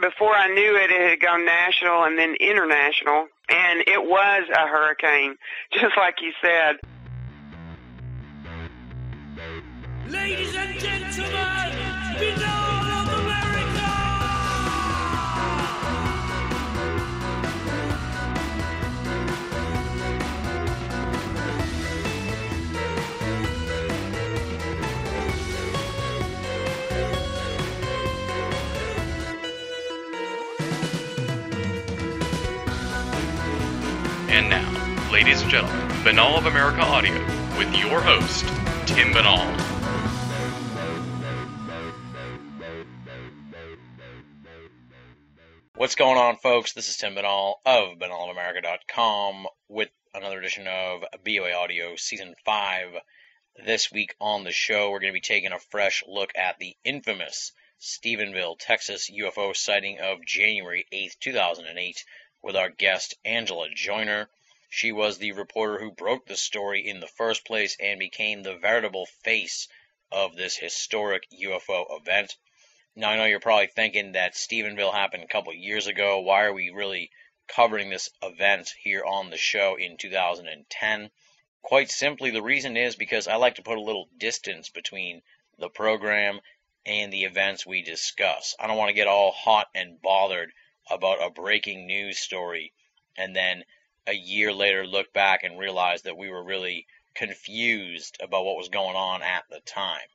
before I knew it, it had gone national and then international, and it was a hurricane, just like you said. Ladies and gentlemen, ladies and gentlemen, Binnall of America Audio with your host, Tim Binnall. What's going on, folks? This is Tim Binnall of BinnallofAmerica.com with another edition of BOA Audio Season 5. This week on the show, we're going to be taking a fresh look at the infamous Stephenville, Texas UFO sighting of January 8th, 2008, with our guest Angela Joiner. She was the reporter who broke the story in the first place and became the veritable face of this historic UFO event. Now, I know you're probably thinking that Stephenville happened a couple years ago. Why are we really covering this event here on the show in 2010? Quite simply, the reason is because I like to put a little distance between the program and the events we discuss. I don't want to get all hot and bothered about a breaking news story and then a year later look back and realize that we were really confused about what was going on at the time.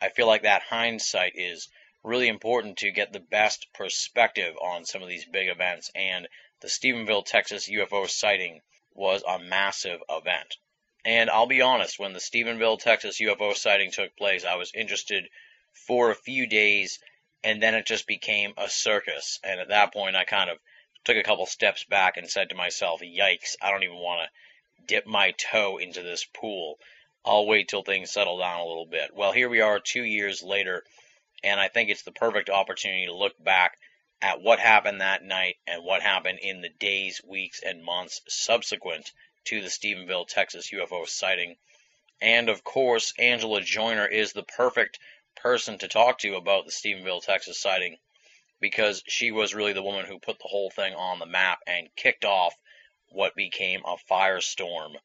I feel like that hindsight is really important to get the best perspective on some of these big events, and the Stephenville, Texas UFO sighting was a massive event. And I'll be honest, when the Stephenville, Texas UFO sighting took place, I was interested for a few days, and then it just became a circus. And at that point, I kind of took a couple steps back and said to myself, yikes, I don't even want to dip my toe into this pool. I'll wait till things settle down a little bit. Well, here we are two years later, and I think it's the perfect opportunity to look back at what happened that night and what happened in the days, weeks, and months subsequent to the Stephenville, Texas UFO sighting. And of course, Angela Joiner is the perfect person to talk to about the Stephenville, Texas sighting because she was really the woman who put the whole thing on the map and kicked off what became a firestorm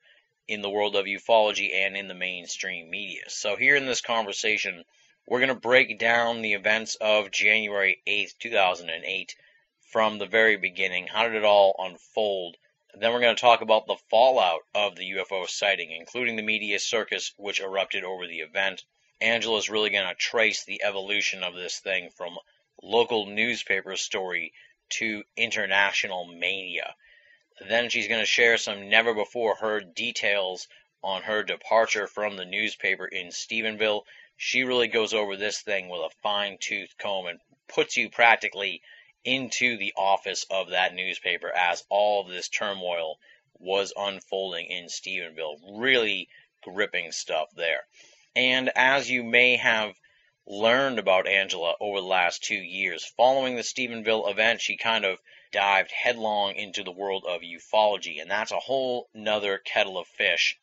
in the world of ufology and in the mainstream media. So, here in this conversation, we're going to break down the events of January 8th, 2008 from the very beginning. How did it all unfold? Then we're going to talk about the fallout of the UFO sighting, including the media circus which erupted over the event. Angela's really going to trace the evolution of this thing from local newspaper story to international mania. Then she's going to share some never before heard details on her departure from the newspaper in Stephenville. She really goes over this thing with a fine tooth comb and puts you practically into the office of that newspaper as all of this turmoil was unfolding in Stephenville. Really gripping stuff there. And as you may have learned about Angela over the last two years. Following the Stephenville event, she kind of dived headlong into the world of ufology, and that's a whole nother kettle of fish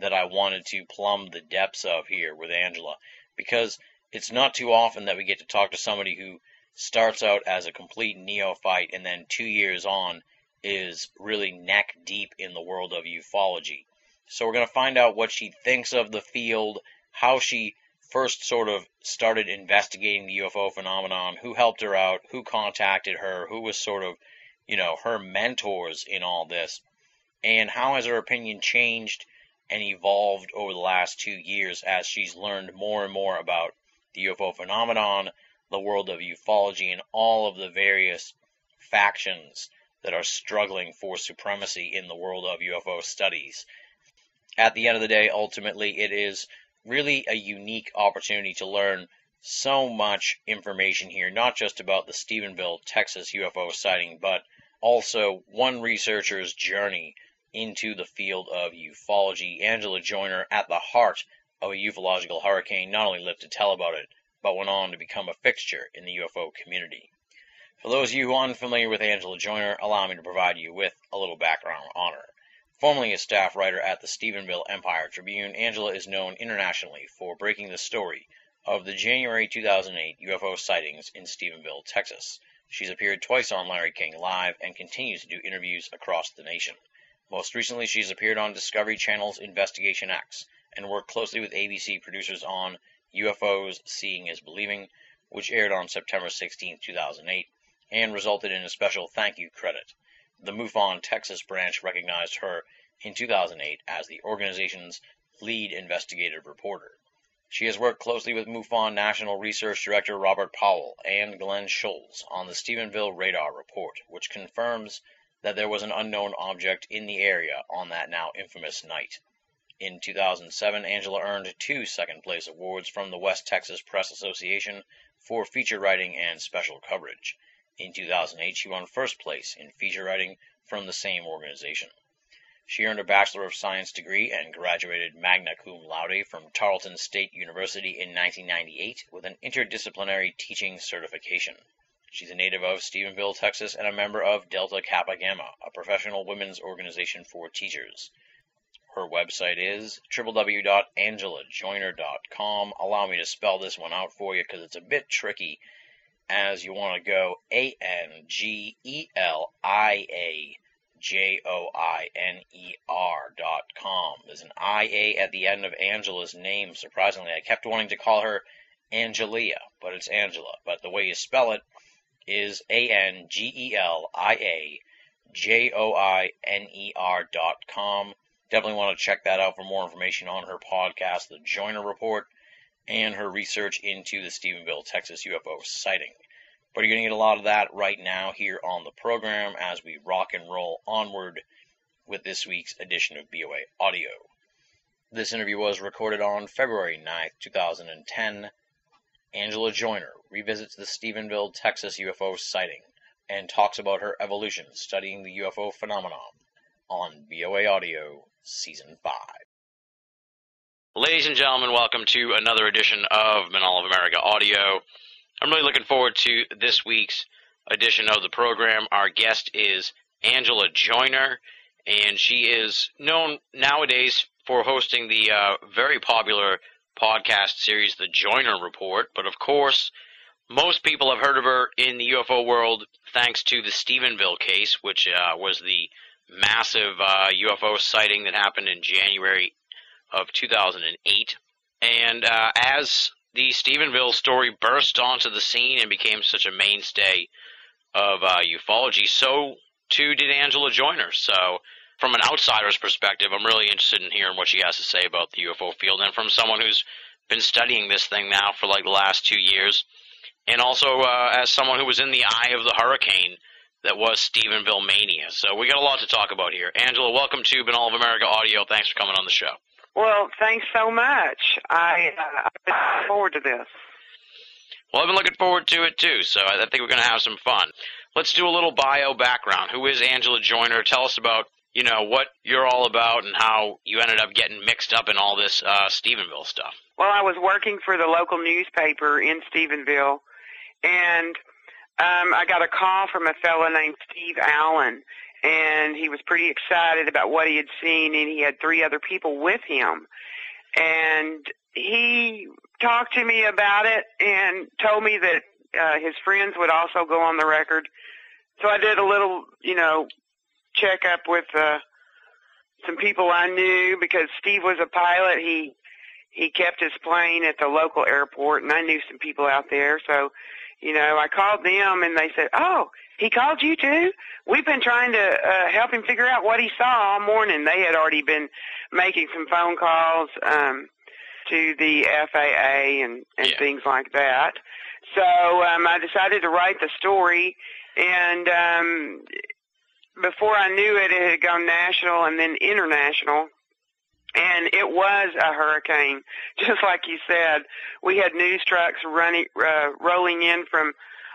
that I wanted to plumb the depths of here with Angela, because it's not too often that we get to talk to somebody who starts out as a complete neophyte and then two years on is really neck deep in the world of ufology. So we're going to find out what she thinks of the field, how she first sort of started investigating the UFO phenomenon, who helped her out, who contacted her, who was sort of, you know, her mentors in all this, and how has her opinion changed and evolved over the last two years as she's learned more and more about the UFO phenomenon, the world of ufology, and all of the various factions that are struggling for supremacy in the world of UFO studies. At the end of the day, ultimately, it is really a unique opportunity to learn so much information here, not just about the Stephenville, Texas UFO sighting, but also one researcher's journey into the field of ufology. Angela Joiner, at the heart of a ufological hurricane, not only lived to tell about it, but went on to become a fixture in the UFO community. For those of you who are unfamiliar with Angela Joiner, allow me to provide you with a little background on her. Formerly a staff writer at the Stephenville Empire Tribune, Angela is known internationally for breaking the story of the January 2008 UFO sightings in Stephenville, Texas. She's appeared twice on Larry King Live and continues to do interviews across the nation. Most recently, she's appeared on Discovery Channel's Investigation X and worked closely with ABC producers on UFOs Seeing is Believing, which aired on September 16, 2008, and resulted in a special thank you credit. The MUFON Texas branch recognized her in 2008 as the organization's lead investigative reporter. She has worked closely with MUFON National Research Director Robert Powell and Glenn Schulz on the Stephenville Radar Report, which confirms that there was an unknown object in the area on that now infamous night. In 2007, Angela earned two second place awards from the West Texas Press Association for feature writing and special coverage. In 2008, she won first place in feature writing from the same organization. She earned a Bachelor of Science degree and graduated magna cum laude from Tarleton State University in 1998 with an interdisciplinary teaching certification. She's a native of Stephenville, Texas, and a member of Delta Kappa Gamma, a professional women's organization for teachers. Her website is www.angelajoiner.com. Allow me to spell this one out for you because it's a bit tricky as you want to go A N G E L I A J O I N E R dot com. There's an I A at the end of Angela's name, surprisingly. I kept wanting to call her Angelia, but it's Angela. But the way you spell it is A N G E L I A J O I N E R dot com. Definitely want to check that out for more information on her podcast, The Joiner Report, and her research into the Stephenville, Texas UFO sighting. But you're going to get a lot of that right now here on the program as we rock and roll onward with this week's edition of BOA Audio. This interview was recorded on February 9th, 2010. Angela Joiner revisits the Stephenville, Texas UFO sighting and talks about her evolution studying the UFO phenomenon on BOA Audio Season 5. Ladies and gentlemen, welcome to another edition of Binnall of America Audio. I'm really looking forward to this week's edition of the program. Our guest is Angela Joiner, and she is known nowadays for hosting the uh, very popular podcast series, The Joiner Report. But of course, most people have heard of her in the UFO world thanks to the Stephenville case, which uh, was the massive uh, UFO sighting that happened in January of 2008. And uh, as the Stephenville story burst onto the scene and became such a mainstay of uh, ufology, so too did Angela Joiner. So, from an outsider's perspective, I'm really interested in hearing what she has to say about the UFO field, and from someone who's been studying this thing now for like the last two years, and also uh, as someone who was in the eye of the hurricane that was Stephenville mania. So we got a lot to talk about here. Angela, welcome to Binnall of America Audio. Thanks for coming on the show. Well, thanks so much. I uh, I've been looking forward to this. Well, I've been looking forward to it too, so I think we're going to have some fun. Let's do a little bio background. Who is Angela Joiner? Tell us about, you know, what you're all about and how you ended up getting mixed up in all this uh, Stephenville stuff. Well, I was working for the local newspaper in Stephenville, and um, I got a call from a fellow named Steve Allen, and he was pretty excited about what he had seen, and he had three other people with him. And he talked to me about it and told me that uh, his friends would also go on the record. So I did a little, you know, checkup with uh, some people I knew because Steve was a pilot. He he kept his plane at the local airport, and I knew some people out there. So, you know, I called them, and they said, "Oh, he called you too? We've been trying to uh, help him figure out what he saw all morning. They had already been making some phone calls um, to the FAA and, and Yeah. things like that. So um, I decided to write the story, and um, before I knew it, it had gone national and then international. And it was a hurricane, just like you said. We had news trucks running, uh, rolling in from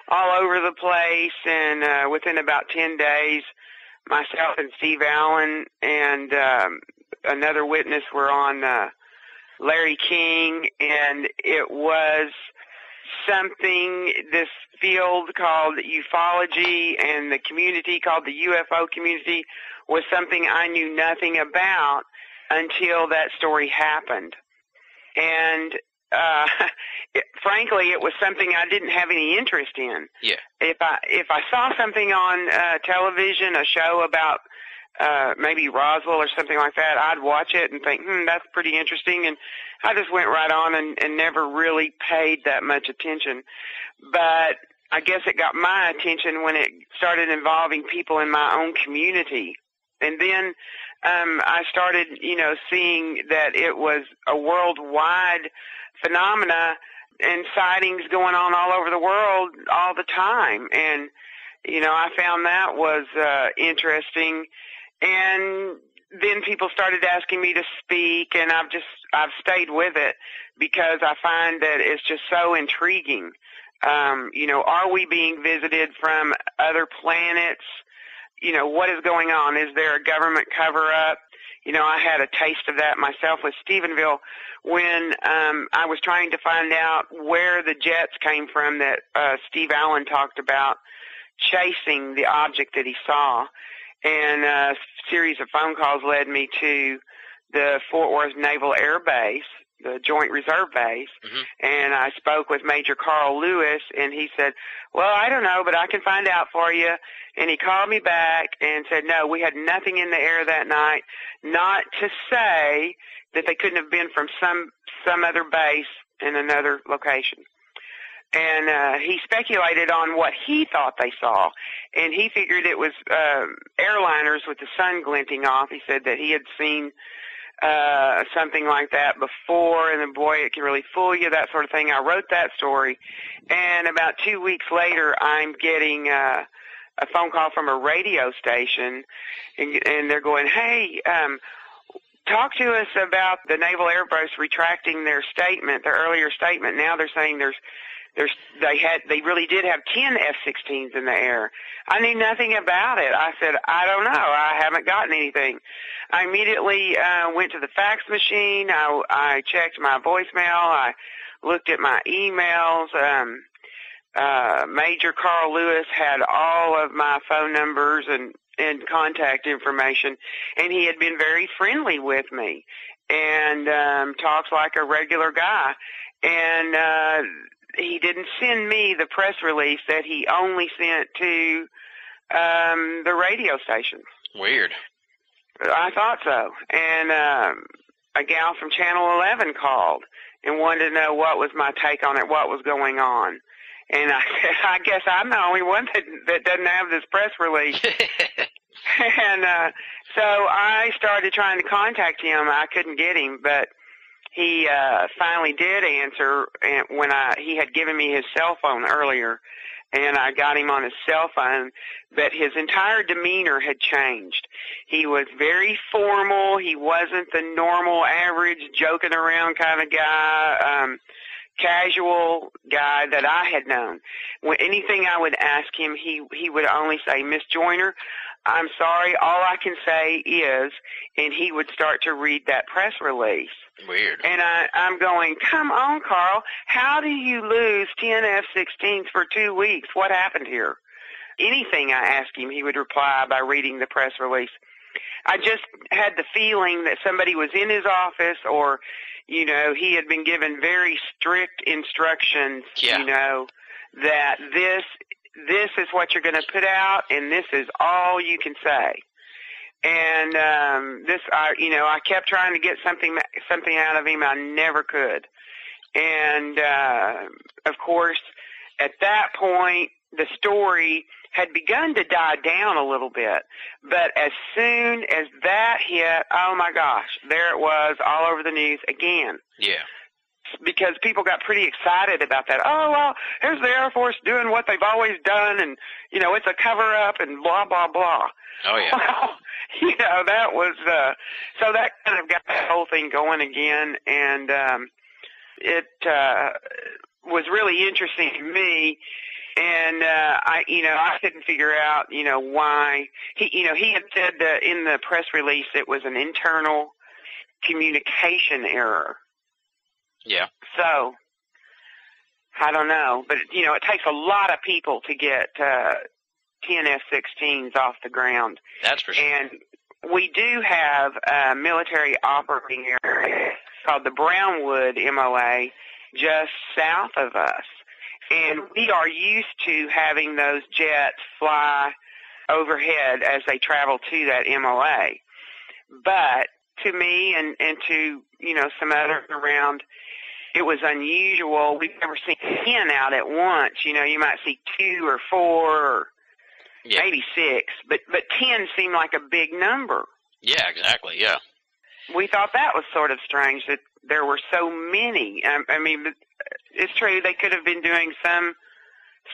all over the place, and uh, within about ten days, myself and Steve Allen and um, another witness were on uh, Larry King, and it was something this field called ufology and the community called the UFO community was something I knew nothing about until that story happened. And uh, it, frankly, it was something I didn't have any interest in. Yeah. If I if I saw something on uh, television, a show about uh, maybe Roswell or something like that, I'd watch it and think, hmm, that's pretty interesting, and I just went right on and, and never really paid that much attention. But I guess it got my attention when it started involving people in my own community. And then um, I started, you know, seeing that it was a worldwide phenomena and sightings going on all over the world all the time. And, you know, I found that was uh, interesting. And then people started asking me to speak, and I've just I've stayed with it because I find that it's just so intriguing. Um, you know, are we being visited from other planets? You know, what is going on? Is there a government cover up? You know, I had a taste of that myself with Stephenville when um, I was trying to find out where the jets came from that uh, Steve Allen talked about chasing the object that he saw. And a series of phone calls led me to the Fort Worth Naval Air Base, the Joint Reserve Base, Mhm. and I spoke with Major Carl Lewis, and he said, "Well, I don't know, but I can find out for you." And he called me back and said, "No, we had nothing in the air that night. Not to say that they couldn't have been from some some other base in another location." And uh, he speculated on what he thought they saw, and he figured it was uh, airliners with the sun glinting off. He said that he had seen uh something like that before and then boy it can really fool you that sort of thing. I wrote that story and about two weeks later i'm getting uh a phone call from a radio station and and they're going hey um talk to us about the naval air base retracting their statement their earlier statement. Now they're saying there's there's they had they really did have 10 F-16s in the air. I knew nothing about it. I said I don't know. I haven't gotten anything. I immediately uh, went to the fax machine. I I checked my voicemail. I looked at my emails. Um, uh, Major Carl Lewis had all of my phone numbers and and contact information, and he had been very friendly with me and um, talks like a regular guy. And uh, he didn't send me the press release that he only sent to um, the radio stations. Weird. I thought so. And um, a gal from Channel 11 called and wanted to know what was my take on it, what was going on. And I said, I guess I'm the only one that that doesn't have this press release. and uh, so I started trying to contact him. I couldn't get him, but he uh, finally did answer when I he had given me his cell phone earlier, and I got him on his cell phone. But his entire demeanor had changed. He was very formal. He wasn't the normal, average, joking around kind of guy. Um, casual guy that I had known. When anything I would ask him, he he would only say, "Miss Joiner, I'm sorry. All I can say is," and he would start to read that press release. Weird. And I, I'm going, come on, Carl. How do you lose 10 F-16s for two weeks? What happened here? Anything I asked him, he would reply by reading the press release. I just had the feeling that somebody was in his office or, you know, he had been given very strict instructions, Yeah. you know, that this, this is what you're going to put out and this is all you can say and um this I you know I kept trying to get something something out of him. I never could. And uh of course at that point the story had begun to die down a little bit. But as soon as that hit oh my gosh there it was all over the news again. Yeah. Because people got pretty excited about that. Oh well, here's the Air Force doing what they've always done, and you know it's a cover up, and blah blah blah. Oh yeah. Well, you know that was uh, so that kind of got the whole thing going again, and um, it uh, was really interesting to me. And uh, I, you know, I couldn't figure out, you know, why he, you know, he had said that in the press release it was an internal communication error. Yeah. So I don't know, but you know, it takes a lot of people to get uh, 10 F-16s off the ground, That's for sure. and we do have a military operating area called the Brownwood MOA, just south of us. And we are used to having those jets fly overhead as they travel to that MOA. But to me and, and to, you know, some others around, it was unusual. We've never seen 10 out at once. You know, you might see two or four or Yeah. maybe six, but, but 10 seemed like a big number. Yeah, exactly. Yeah. We thought that was sort of strange that there were so many. I, I mean, it's true they could have been doing some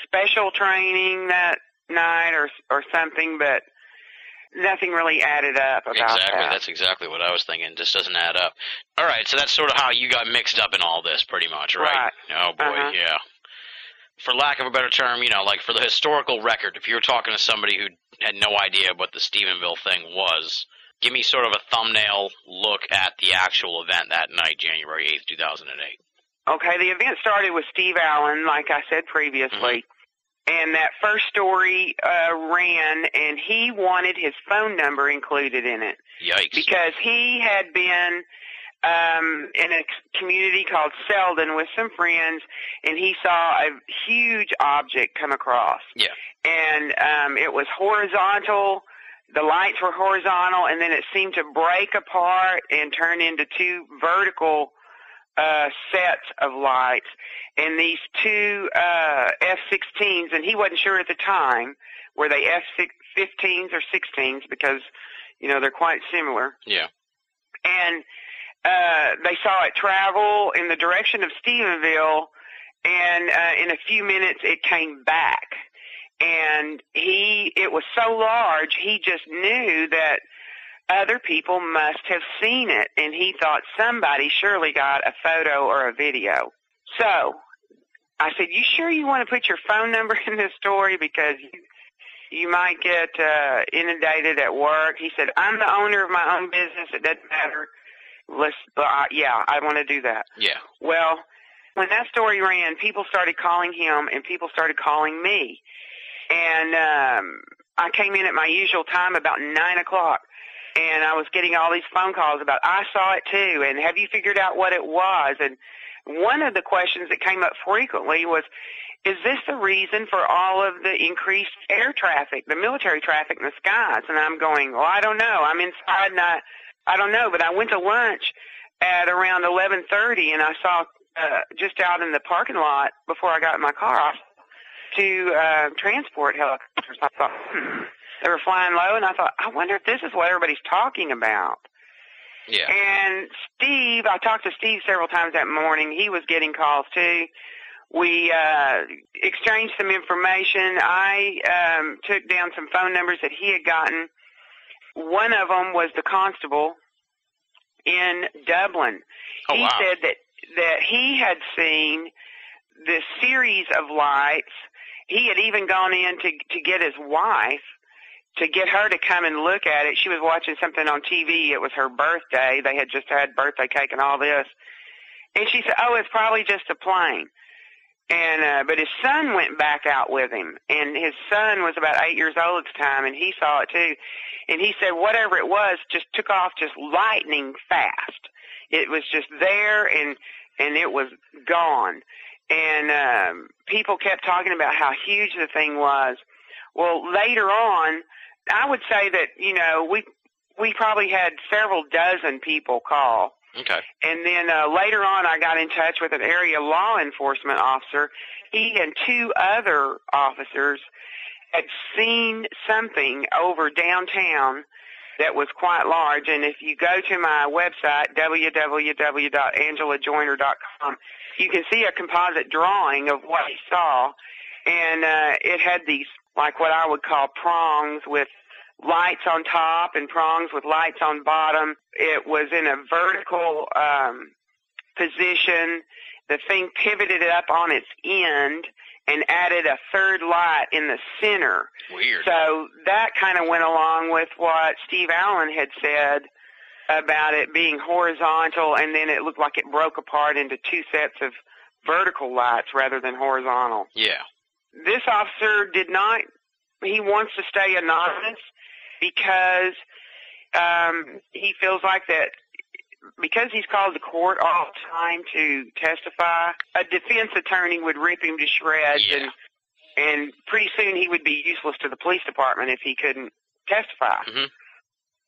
special training that night or or something, but nothing really added up about exactly. that. That's exactly what I was thinking. Just doesn't add up. All right, so that's sort of how you got mixed up in all this, pretty much, right? Right. Oh boy, Uh-huh. yeah. For lack of a better term, you know, like for the historical record, if you were talking to somebody who had no idea what the Stephenville thing was, give me sort of a thumbnail look at the actual event that night, January eighth, two thousand and eight. Okay, the event started with Steve Allen, like I said previously. And that first story uh, ran, and he wanted his phone number included in it. Yikes! because he had been um, in a community called Selden with some friends, and he saw a huge object come across. Yeah. And um, it was horizontal. The lights were horizontal, and then it seemed to break apart and turn into two vertical uh, sets of lights. And these two uh, F-16s, and he wasn't sure at the time, were they F-15s or 16s because, you know, they're quite similar Yeah. and uh, they saw it travel in the direction of Stephenville, and uh, in a few minutes it came back. And he, it was so large, he just knew that other people must have seen it, and he thought somebody surely got a photo or a video. So I said, "You sure you want to put your phone number in this story because you you might get uh, inundated at work?" He said, "I'm the owner of my own business. It doesn't matter. Let's, uh, yeah, I want to do that." Yeah. Well, when that story ran, people started calling him, and people started calling me, and um, I came in at my usual time about nine o'clock. And I was getting all these phone calls about I saw it too, and have you figured out what it was? And one of the questions that came up frequently was, is this the reason for all of the increased air traffic, the military traffic in the skies? And I'm going, well, I don't know. I'm inside and I, I don't know. But I went to lunch at around 11:30 and I saw uh, just out in the parking lot before I got in my car I two uh, transport helicopters. I thought hmm. They were flying low, and I thought, I wonder if this is what everybody's talking about. Yeah. And Steve, I talked to Steve several times that morning. He was getting calls too. We uh, exchanged some information. I um, took down some phone numbers that he had gotten. One of them was the constable in Dublin. Oh he wow. said that that he had seen this series of lights. He had even gone in to to get his wife to get her to come and look at it. She was watching something on TV. It was her birthday. They had just had birthday cake and all this. And she said, "Oh, it's probably just a plane." And uh, but his son went back out with him, and his son was about eight years old at the time, and he saw it too. And he said whatever it was just took off just lightning fast. It was just there, and and it was gone. And um, people kept talking about how huge the thing was. Well, later on, I would say that you know we we probably had several dozen people call. Okay. And then uh, later on, I got in touch with an area law enforcement officer. He and two other officers had seen something over downtown that was quite large. And if you go to my website, www.angelajoiner.com, you can see a composite drawing of what he saw. And uh, it had these, like what I would call prongs with lights on top and prongs with lights on bottom. It was in a vertical um, position. The thing pivoted up on its end and added a third light in the center. Weird. So that kind of went along with what Steve Allen had said about it being horizontal and then it looked like it broke apart into two sets of vertical lights rather than horizontal. yeah. This officer did not, he wants to stay anonymous because um, he feels like that because he's called to court all the time to testify, a defense attorney would rip him to shreds, Yeah. and and pretty soon he would be useless to the police department if he couldn't testify. Mhm.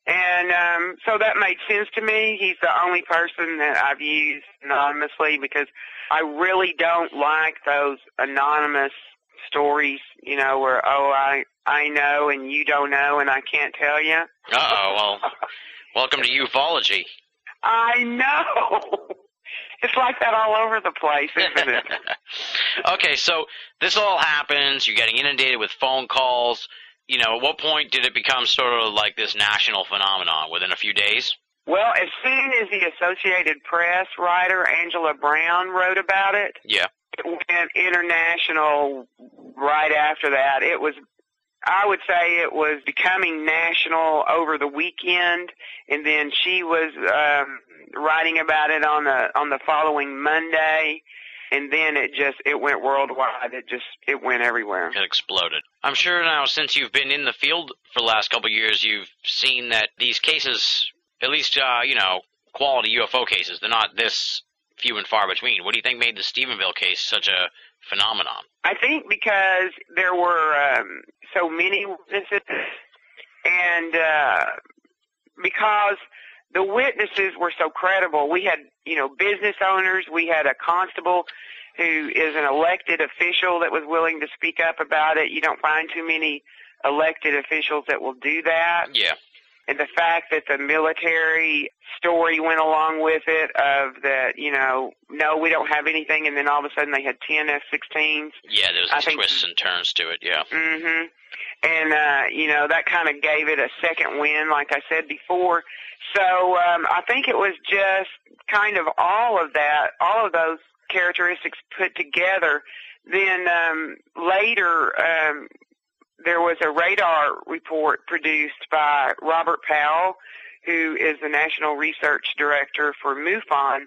And um, so that made sense to me. He's the only person that I've used anonymously because I really don't like those anonymous stories, you know, where oh I I know and you don't know and I can't tell you. Uh oh. Well, welcome to ufology. I know. It's like that all over the place, isn't it? okay, so this all happens. You're getting inundated with phone calls. You know, at what point did it become sort of like this national phenomenon? Within a few days? well, as soon as the Associated Press writer Angela Brown wrote about it, Yeah. It went international right after that. It was I would say it was becoming national over the weekend and then she was um writing about it on the on the following Monday and then it just it went worldwide. It just it went everywhere. It exploded. I'm sure now, since you've been in the field for the last couple of years, you've seen that these cases, at least, uh, you know, quality UFO cases, they're not this few and far between. What do you think made the Stephenville case such a phenomenon? I think because there were um, so many witnesses, and uh, because the witnesses were so credible, we had you know business owners, we had a constable who is an elected official that was willing to speak up about it. You don't find too many elected officials that will do that Yeah. And the fact that the military story went along with it of that you know no we don't have anything and then all of a sudden they had 10 F-16s Yeah, there's I these think- twists and turns to it, yeah. Mm-hmm. and uh you know that kind of gave it a second win like I said before so um I think it was just kind of all of that all of those characteristics put together then um later um there was a radar report produced by Robert Powell, who is the National Research Director for MUFON,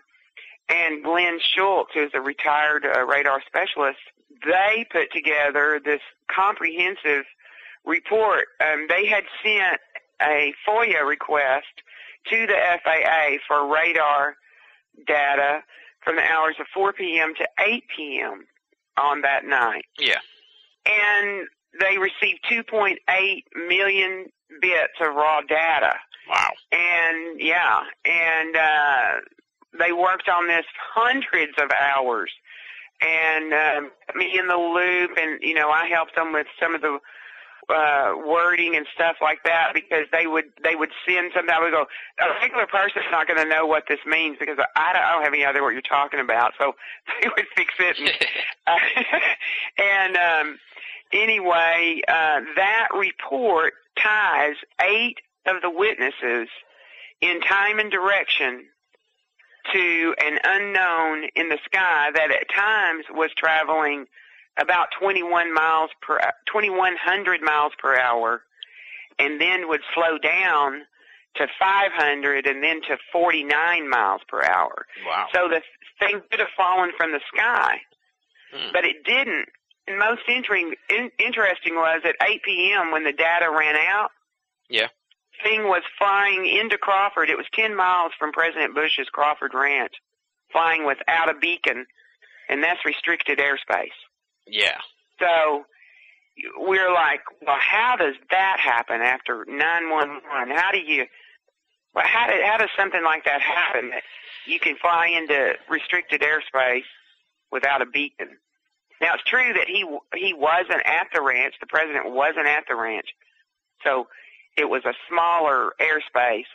and Glenn Schultz, who's a retired uh, radar specialist. They put together this comprehensive report. Um, they had sent a FOIA request to the FAA for radar data from the hours of 4 p.m. to 8 p.m. on that night Yeah. and they received 2.8 million bits of raw data. Wow. And yeah, and uh, they worked on this hundreds of hours, and um, me in the loop, and you know I helped them with some of the uh, wording and stuff like that because they would they would send something. I would go, a regular person's not going to know what this means because I don't, I don't have any idea what you're talking about. So they would fix it and and um, anyway, uh, that report ties eight of the witnesses in time and direction to an unknown in the sky that at times was traveling about 21 miles per 2100 miles per hour and then would slow down to 500 and then to 49 miles per hour. wow. So the thing could have fallen from the sky, Hmm. but it didn't. And most interesting, in, interesting was at 8 p.m. when the data ran out. Yeah. Thing was flying into Crawford. It was 10 miles from President Bush's Crawford Ranch, flying without a beacon, and that's restricted airspace. Yeah. So we're like, well, how does that happen after 911? How do you, well, how, did, how does something like that happen? That you can fly into restricted airspace without a beacon. Now it's true that he he wasn't at the ranch. The president wasn't at the ranch, so it was a smaller airspace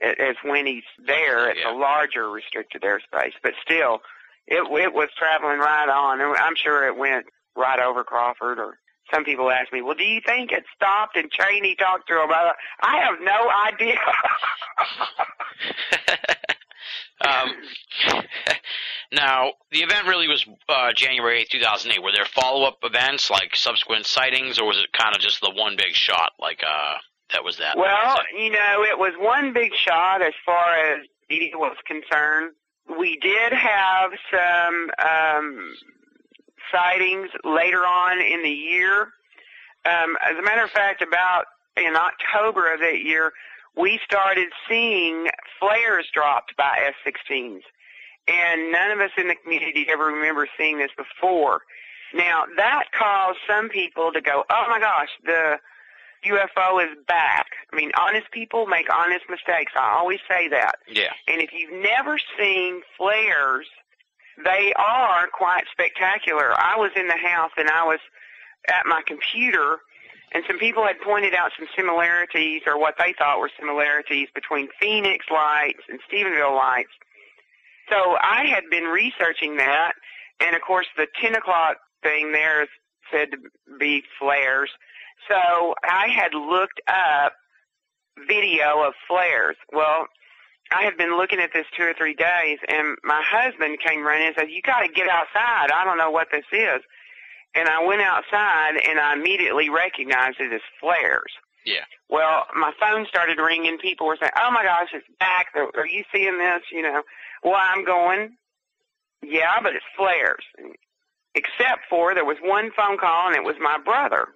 as when he's there. It's Yeah. a larger restricted airspace, but still, it it was traveling right on. I'm sure it went right over Crawford. Or some people ask me, "Well, do you think it stopped and Cheney talked to him?" I I have no idea. um, now, the event really was uh, January 8th, 2008. Were there follow-up events, like subsequent sightings, or was it kind of just the one big shot, like uh, that was that? Well, you know, it was one big shot as far as media was concerned. We did have some um, sightings later on in the year. Um, as a matter of fact, about in October of that year, we started seeing flares dropped by F-16s. And none of us in the community ever remember seeing this before. Now, that caused some people to go, oh my gosh, the UFO is back. I mean, honest people make honest mistakes. I always say that. Yeah. And if you've never seen flares, they are quite spectacular. I was in the house and I was at my computer and some people had pointed out some similarities or what they thought were similarities between Phoenix lights and Stephenville lights. So I had been researching that and of course the 10 o'clock thing there is said to be flares. So I had looked up video of flares. Well, I had been looking at this two or three days, and my husband came running and said, "You got to get outside. I don't know what this is." And I went outside, and I immediately recognized it as flares. Yeah. Well, my phone started ringing. People were saying, "Oh my gosh, it's back! Are you seeing this?" You know. Well, I'm going. Yeah, but it's flares. Except for there was one phone call, and it was my brother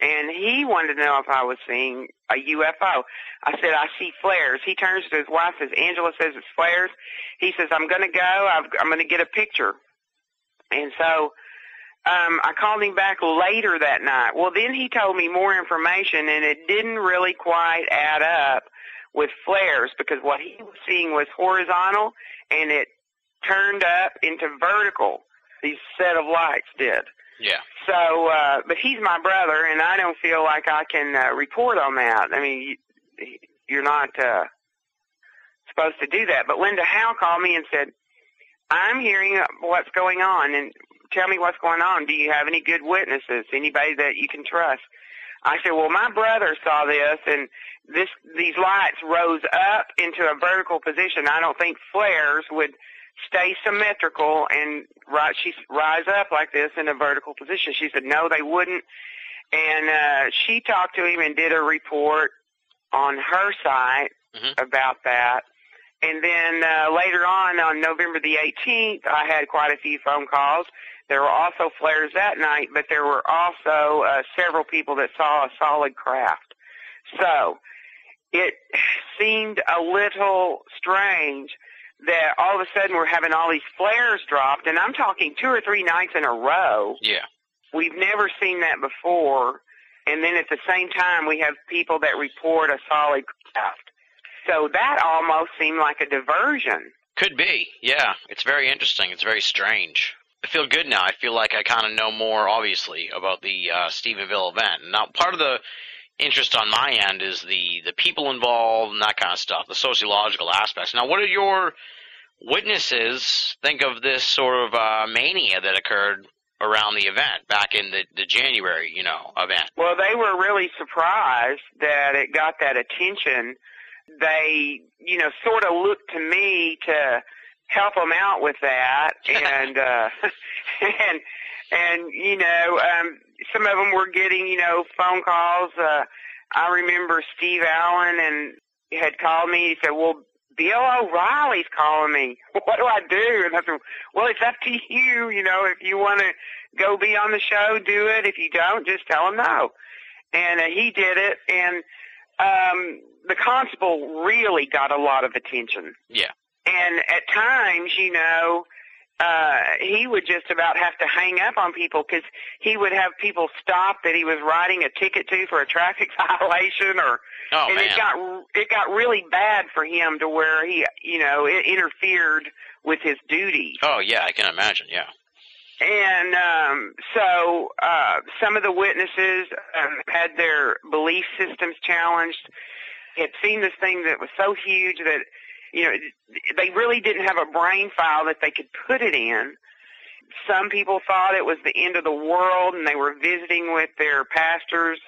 and he wanted to know if I was seeing a UFO. I said, I see flares. He turns to his wife, says, Angela says it's flares. He says, I'm going to go. I've, I'm going to get a picture. And so um, I called him back later that night. Well, then he told me more information, and it didn't really quite add up with flares because what he was seeing was horizontal, and it turned up into vertical. These set of lights did. Yeah. So, uh, but he's my brother, and I don't feel like I can uh, report on that. I mean, you, you're not uh, supposed to do that. But Linda Howe called me and said, "I'm hearing what's going on, and tell me what's going on. Do you have any good witnesses? Anybody that you can trust?" I said, "Well, my brother saw this, and this these lights rose up into a vertical position. I don't think flares would." stay symmetrical and rise, she rise up like this in a vertical position. She said, no, they wouldn't. And uh, she talked to him and did a report on her site Mhm. about that. And then uh, later on, on November the 18th, I had quite a few phone calls. There were also flares that night, but there were also uh, several people that saw a solid craft. So it seemed a little strange that all of a sudden we're having all these flares dropped, and I'm talking two or three nights in a row. Yeah. We've never seen that before. And then at the same time, we have people that report a solid craft. So that almost seemed like a diversion. Could be. Yeah. It's very interesting. It's very strange. I feel good now. I feel like I kind of know more, obviously, about the uh, Stephenville event. Now, part of the interest on my end is the the people involved and that kind of stuff, the sociological aspects. Now, what are your witnesses think of this sort of uh, mania that occurred around the event back in the the January, you know, event? Well, they were really surprised that it got that attention. They, you know, sort of looked to me to help them out with that, and uh, and and you know, um, some of them were getting, you know, phone calls. Uh, I remember Steve Allen and had called me. He said, "Well, Bill O'Reilly's calling me. What do I do?" And I said, "Well, it's up to you. You know, if you want to go be on the show, do it. If you don't, just tell him no." And uh, he did it, and um, the constable really got a lot of attention. Yeah. And at times, you know, uh, he would just about have to hang up on people because he would have people stop that he was writing a ticket to for a traffic violation or Oh and man. it got it got really bad for him to where he you know it interfered with his duty. oh yeah, I can imagine. Yeah. and um so uh some of the witnesses um, had their belief systems challenged had seen this thing that was so huge that you know they really didn't have a brain file that they could put it in. Some people thought it was the end of the world and they were visiting with their pastors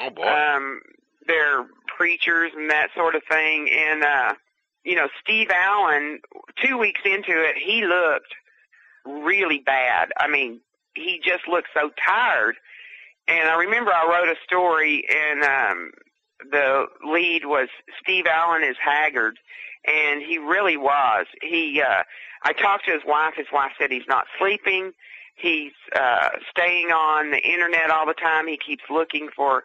Oh boy. um their preachers and that sort of thing. And uh you know Steve Allen 2 weeks into it he looked really bad. I mean he just looked so tired. And i remember i wrote a story and um the lead was Steve Allen is haggard and he really was he uh I talked to his wife his wife said he's not sleeping he's uh staying on the internet all the time he keeps looking for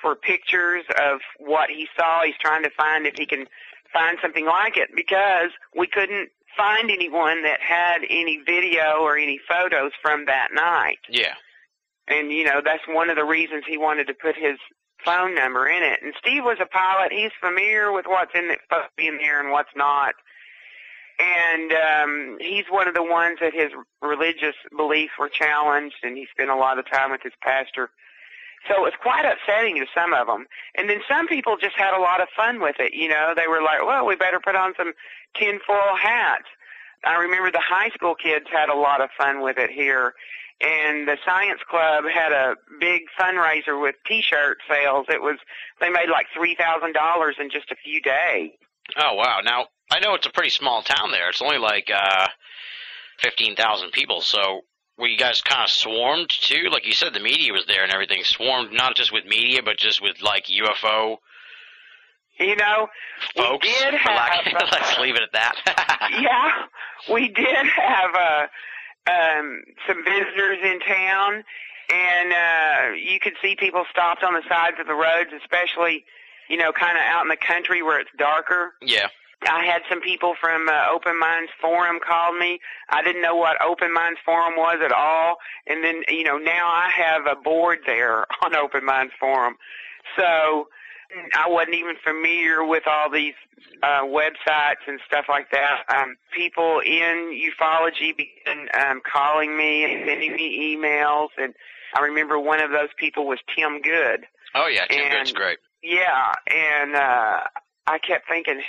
for pictures of what he saw. He's trying to find if he can find something like it because we couldn't find anyone that had any video or any photos from that night. Yeah. And you know, that's one of the reasons he wanted to put his phone number in it. And Steve was a pilot. He's familiar with what's in it, supposed to in there and what's not. And um he's one of the ones that his religious beliefs were challenged and he spent a lot of time with his pastor. So it was quite upsetting to some of them. And then some people just had a lot of fun with it. You know, they were like, well, we better put on some tinfoil hats. I remember the high school kids had a lot of fun with it here. And the science club had a big fundraiser with t-shirt sales. It was, they made like $3,000 in just a few days. Oh wow. Now I know it's a pretty small town there. It's only like uh fifteen thousand people. So were you guys kind of swarmed too? Like you said, the media was there and everything. Swarmed not just with media, but just with like UFO You know, folks. we did have, let's leave it at that. yeah, we did have uh, um, some visitors in town, and uh, you could see people stopped on the sides of the roads, especially, you know, kind of out in the country where it's darker. Yeah. I had some people from uh, Open Minds Forum called me. I didn't know what Open Minds Forum was at all, and then you know now I have a board there on Open Minds Forum, so I wasn't even familiar with all these uh, websites and stuff like that. Um, people in ufology began um, calling me and sending me emails, and I remember one of those people was Tim Good. Oh yeah, Tim Good's great. Yeah, and uh I kept thinking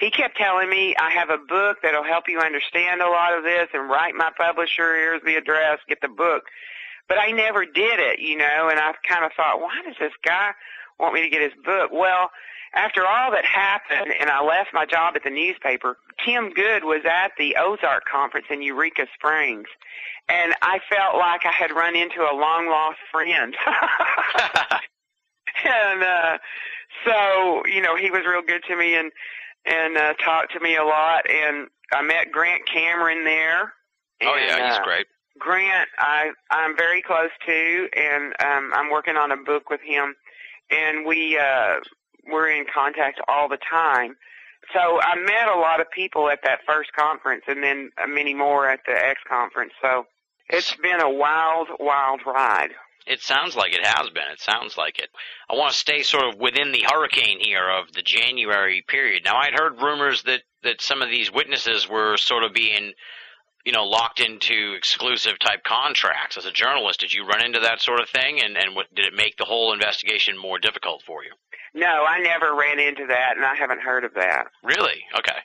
he kept telling me I have a book that'll help you understand a lot of this and write my publisher, here's the address, get the book. But I never did it, you know, and I kind of thought, why does this guy want me to get his book? Well, after all that happened and I left my job at the newspaper, Tim Good was at the Ozark conference in Eureka Springs and I felt like I had run into a long lost friend. and uh so you know he was real good to me and and uh talked to me a lot and i met grant cameron there oh yeah, he's uh, great. grant i i'm very close to and um i'm working on a book with him and we uh we're in contact all the time so i met a lot of people at that first conference and then uh, many more at the x conference so it's been a wild wild ride It sounds like it has been. It sounds like it. I want to stay sort of within the hurricane here of the January period. Now, I'd heard rumors that that some of these witnesses were sort of being, you know, locked into exclusive type contracts. As a journalist, did you run into that sort of thing, and and what did it make the whole investigation more difficult for you? no i never ran into that and i haven't heard of that Really? Okay.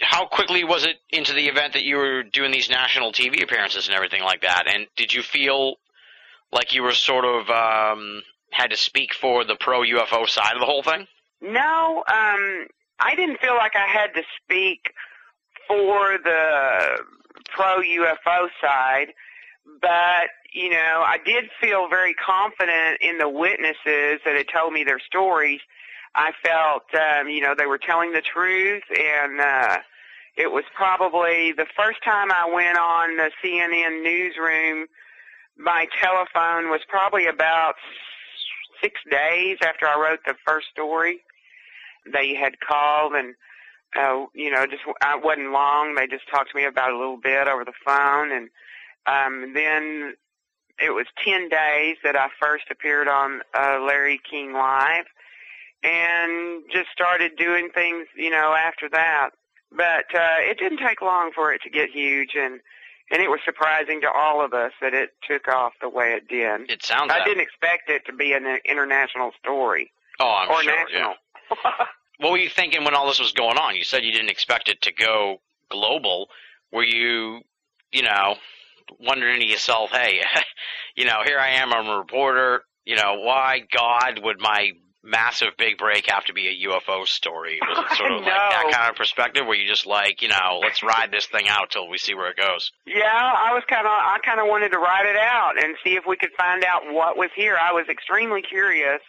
How quickly was it into the event that you were doing these national TV appearances and everything like that? And did you feel like you were sort of um, had to speak for the pro UFO side of the whole thing? No, um, I didn't feel like I had to speak for the pro UFO side, but you know, I did feel very confident in the witnesses that had told me their stories. I felt, um, you know, they were telling the truth, and uh, it was probably the first time I went on the CNN newsroom. My telephone was probably about six days after I wrote the first story. They had called and uh, you know, just I wasn't long. They just talked to me about it a little bit over the phone, and um, then it was ten days that I first appeared on uh, Larry King Live, and just started doing things, you know, after that. But uh, it didn't take long for it to get huge, and and it was surprising to all of us that it took off the way it did. It sounds. I didn't expect it to be an international story Oh, I'm or sure. national. Yeah. What were you thinking when all this was going on? You said you didn't expect it to go global. Were you, you know, wondering to yourself, hey, you know, here I am, I'm a reporter. You know, why God would my massive big break have to be a UFO story? Was it sort of like that kind of perspective where you just like, you know, let's ride this thing out till we see where it goes? Yeah, I was kind of I kind of wanted to ride it out and see if we could find out what was here. I was extremely curious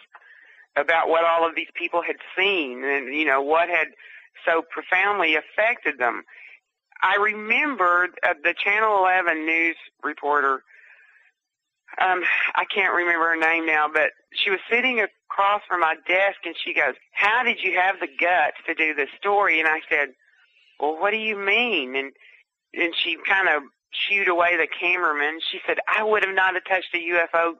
about what all of these people had seen and you know what had so profoundly affected them. I remembered uh, the Channel 11 news reporter. Um, I can't remember her name now, but she was sitting across from my desk and she goes, how did you have the guts to do this story? And I said, well, what do you mean? And, and she kind of shooed away the cameraman. She said, I would have not have touched a UFO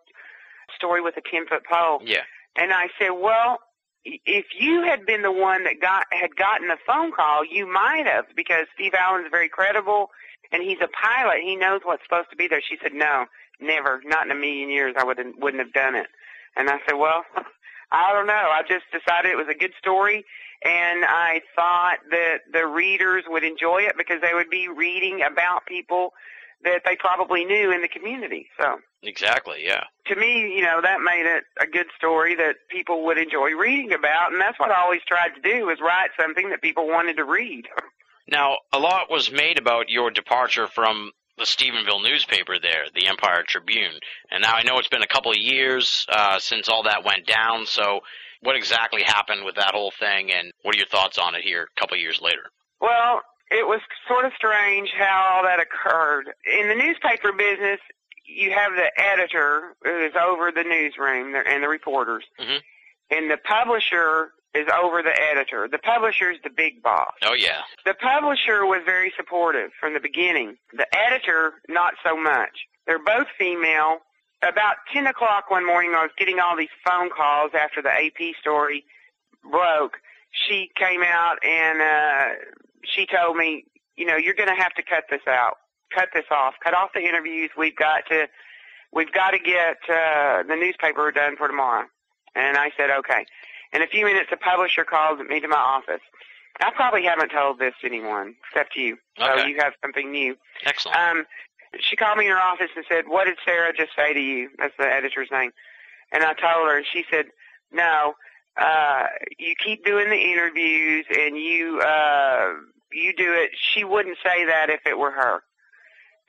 story with a 10 foot pole. Yeah. And I said, well, if you had been the one that got had gotten the phone call, you might have because Steve Allen's very credible and he's a pilot. He knows what's supposed to be there. She said, no, never, not in a million years. I wouldn't wouldn't have done it. And I said, well, I don't know. I just decided it was a good story, and I thought that the readers would enjoy it because they would be reading about people that they probably knew in the community. So Exactly. Yeah. to me, you know, that made it a good story that people would enjoy reading about, and that's what I always tried to do was write something that people wanted to read. Now, a lot was made about your departure from the Stephenville newspaper there, the Empire Tribune. And now I know it's been a couple of years uh, since all that went down. So, what exactly happened with that whole thing, and what are your thoughts on it here a couple of years later? Well, it was sort of strange how all that occurred. In the newspaper business, you have the editor who is over the newsroom and the reporters, Mhm. and the publisher is over the editor. The publisher is the big boss. Oh yeah. The publisher was very supportive from the beginning. The editor, not so much. They're both female. About 10 o'clock one morning, I was getting all these phone calls after the AP story broke. She came out and uh, she told me, you know, you're going to have to cut this out. Cut this off. Cut off the interviews. We've got to, we've got to get uh, the newspaper done for tomorrow. And I said, okay. In a few minutes, the publisher called me to my office. I probably haven't told this to anyone except you. So Okay. you have something new. Excellent. Um, she called me in her office and said, "What did Sarah just say to you?" That's the editor's name. And I told her, and she said, "No, uh, you keep doing the interviews, and you uh, you do it." She wouldn't say that if it were her.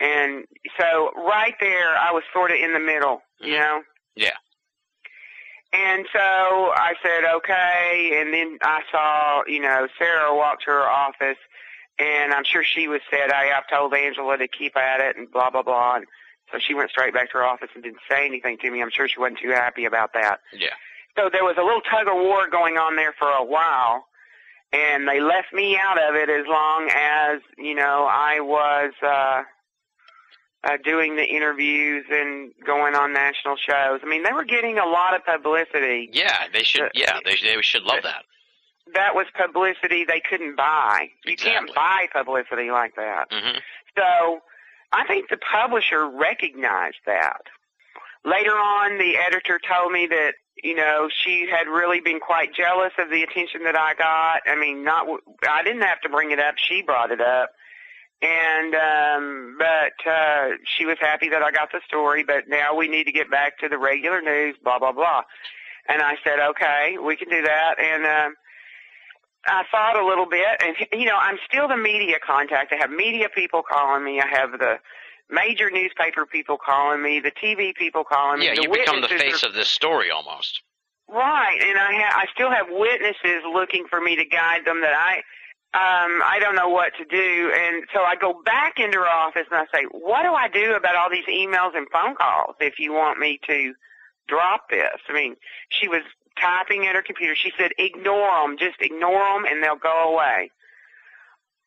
And so right there, I was sort of in the middle, you know. Yeah. And so I said, okay. And then I saw, you know, Sarah walk to her office, and I'm sure she was said, hey, I've told Angela to keep at it, and blah, blah, blah. And so she went straight back to her office and didn't say anything to me. I'm sure she wasn't too happy about that. yeah. So there was a little tug of war going on there for a while, and they left me out of it as long as, you know, I was, uh, uh, doing the interviews and going on national shows. I mean, they were getting a lot of publicity. Yeah. They should. Uh, Yeah. They they should love that. That was publicity they couldn't buy. You Exactly. can't buy publicity like that. hmm So I think the publisher recognized that. Later on, the editor told me that, you know, she had really been quite jealous of the attention that I got. I mean, not, I didn't have to bring it up. She brought it up. And, um, but, uh, she was happy that I got the story, but now we need to get back to the regular news, blah, blah, blah. And I said, okay, we can do that. And, um, I thought a little bit, and you know, I'm still the media contact. I have media people calling me. I have the major newspaper people calling me, the TV people calling me. Yeah. the You become the face of this story almost. right, and I ha- I still have witnesses looking for me to guide them that I um I don't know what to do, and so I go back into her office and I say, what do I do about all these emails and phone calls? If you want me to drop this, I mean, she was typing at her computer. She said, ignore them, just ignore them, and they'll go away.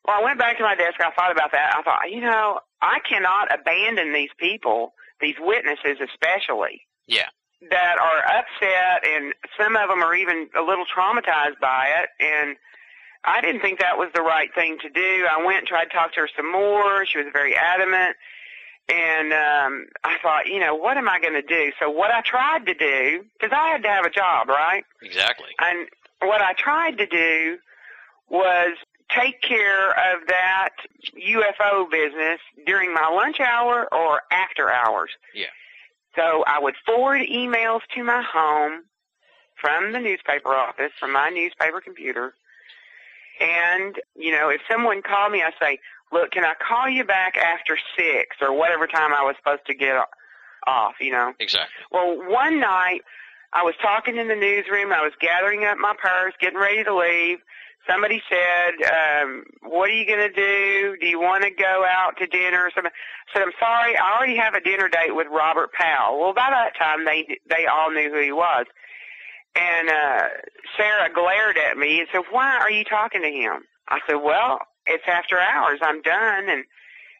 Well, I went back to my desk. I thought about that. I thought, you know, I cannot abandon these people, these witnesses especially, Yeah. that are upset, and some of them are even a little traumatized by it. And I didn't think that was the right thing to do. I went and tried to talk to her some more. She was very adamant. And um, I thought, you know, what am I going to do? So what I tried to do, because I had to have a job, right? Exactly. And what I tried to do was take care of that UFO business during my lunch hour or after hours. Yeah. So I would forward emails to my home from the newspaper office, from my newspaper computer. And, you know, if someone called me, I say, look, can I call you back after six or whatever time I was supposed to get off, you know? Exactly. Well, one night I was talking in the newsroom. I was gathering up my purse, getting ready to leave. Somebody said, um, "What are you going to do? Do you want to go out to dinner or something?" I said, "I'm sorry, I already have a dinner date with Robert Powell." Well, by that time they they all knew who he was, And uh, Sarah glared at me and said, "Why are you talking to him?" I said, "Well, it's after hours. I'm done." And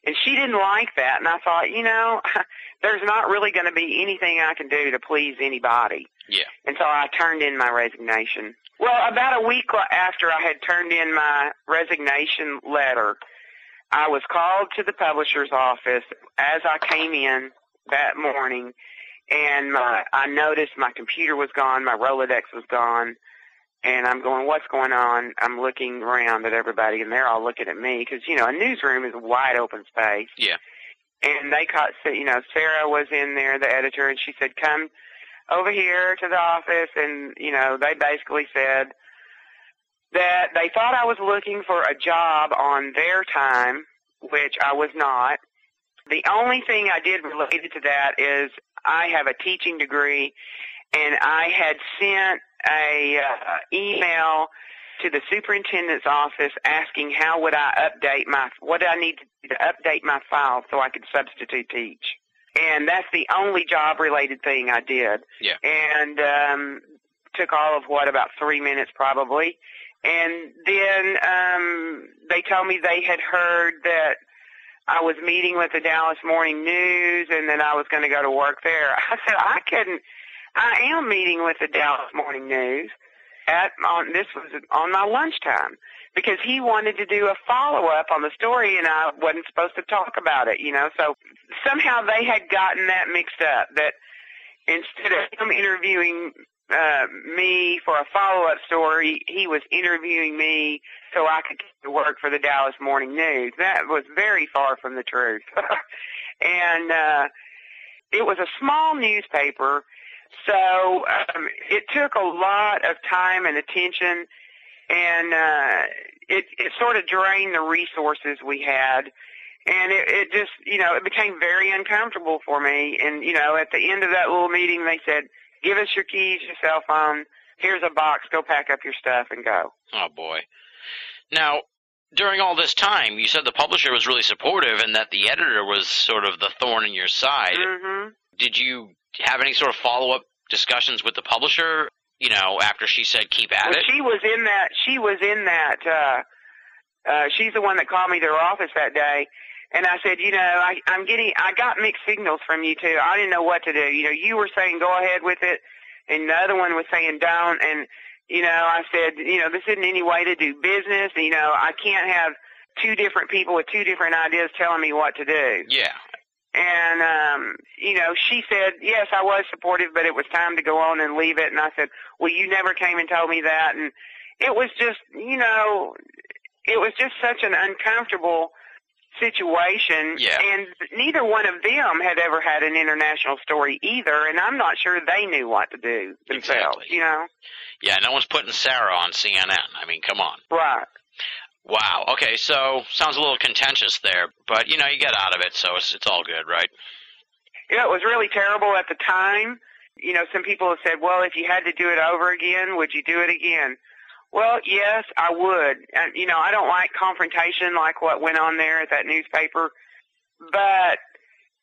and she didn't like that. And I thought, you know, there's not really going to be anything I can do to please anybody. Yeah. And so I turned in my resignation. Well, about a week after I had turned in my resignation letter, I was called to the publisher's office as I came in that morning, and my I noticed my computer was gone, my Rolodex was gone, and I'm going, what's going on? I'm looking around at everybody, and they're all looking at me because you know a newsroom is a wide open space. Yeah. And they caught, you know, Sarah was in there, the editor, and she said, "Come over here to the office," and you know, they basically said that they thought I was looking for a job on their time, which I was not. The only thing I did related to that is I have a teaching degree, and I had sent a uh, email to the superintendent's office asking how would I update my what do I need to, to update my file so I could substitute teach. And that's the only job related thing I did. Yeah. And um took all of what about 3 minutes probably. And then um they told me they had heard that I was meeting with the Dallas Morning News and that I was going to go to work there. I said I couldn't I am meeting with the Dallas Morning News at on this was on my lunchtime because he wanted to do a follow up on the story and I wasn't supposed to talk about it, you know. So somehow they had gotten that mixed up that instead of him interviewing uh, me for a follow up story, he was interviewing me so I could get to work for the Dallas Morning News. That was very far from the truth. and uh it was a small newspaper so um, it took a lot of time and attention, and uh, it it sort of drained the resources we had, and it, it just you know it became very uncomfortable for me. And you know at the end of that little meeting, they said, "Give us your keys, your cell phone. Here's a box. Go pack up your stuff and go." Oh boy. Now, during all this time, you said the publisher was really supportive and that the editor was sort of the thorn in your side. hmm Did you have any sort of follow up discussions with the publisher? You know, after she said keep at Well, it. she was in that. She was in that. uh uh She's the one that called me to her office that day, and I said, you know, I, I'm getting. I got mixed signals from you two. I didn't know what to do. You know, you were saying go ahead with it, and the other one was saying don't. And you know, I said, you know, this isn't any way to do business. You know, I can't have two different people with two different ideas telling me what to do. Yeah. And um, you know, she said, "Yes, I was supportive, but it was time to go on and leave it." And I said, "Well, you never came and told me that." And it was just, you know, it was just such an uncomfortable situation. Yeah. And neither one of them had ever had an international story either, and I'm not sure they knew what to do themselves. Exactly. You know, Yeah, no one's putting Sarah on CNN. I mean, come on. right? Wow. Okay, so sounds a little contentious there, but you know, you get out of it, so it's it's all good, right? Yeah, it was really terrible at the time. You know, some people have said, well, if you had to do it over again, would you do it again? Well, yes, I would. And, you know, I don't like confrontation like what went on there at that newspaper, but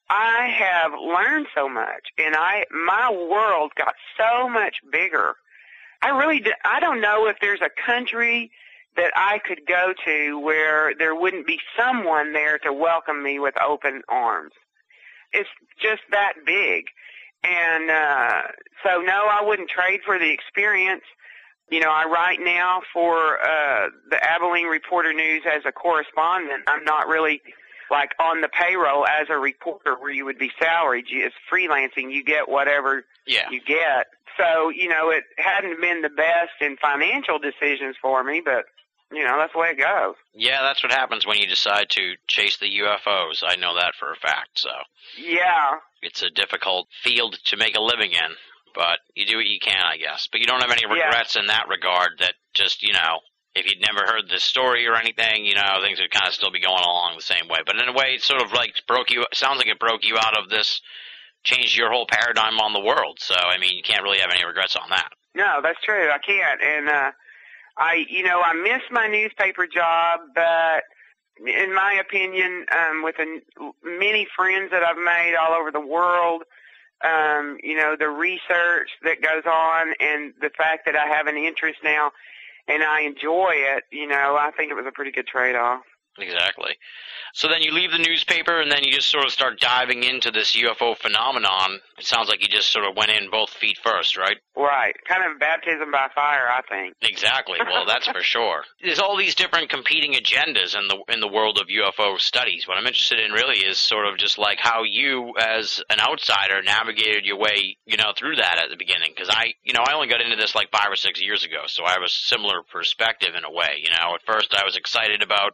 I have learned so much and I, my world got so much bigger. I really, d- I don't know if there's a country that I could go to where there wouldn't be someone there to welcome me with open arms it's just that big. And uh so no, I wouldn't trade for the experience. You know, I write now for uh the Abilene Reporter News as a correspondent. I'm not really like on the payroll as a reporter where you would be salaried. You, it's freelancing. You get whatever Yeah. you get. So, you know, it hadn't been the best in financial decisions for me, but you know, that's the way it goes. Yeah, that's what happens when you decide to chase the UFOs. I know that for a fact. So Yeah. it's a difficult field to make a living in, but you do what you can, I guess. But you don't have any Yeah. regrets in that regard. That just you know, if you'd never heard this story or anything, you know, things would kind of still be going along the same way. But in a way, it sort of like broke you. Sounds like it broke you out of this, changed your whole paradigm on the world. So I mean, you can't really have any regrets on that. No, that's true. I can't. And uh I you know, I miss my newspaper job, but in my opinion, um with the many friends that I've made all over the world, um, you know, the research that goes on and the fact that I have an interest now and I enjoy it, you know, I think it was a pretty good trade off. Exactly. So then you leave the newspaper and then you just sort of start diving into this UFO phenomenon. It sounds like you just sort of went in both feet first, right? Right. Kind of baptism by fire, I think. Exactly. Well, that's for sure. There's all these different competing agendas in the in the world of UFO studies. What I'm interested in really is sort of just like how you, as an outsider, navigated your way, you know, through that at the beginning. Because I, you know, I only got into this like five or six years ago, so I have a similar perspective in a way. You know, at first I was excited about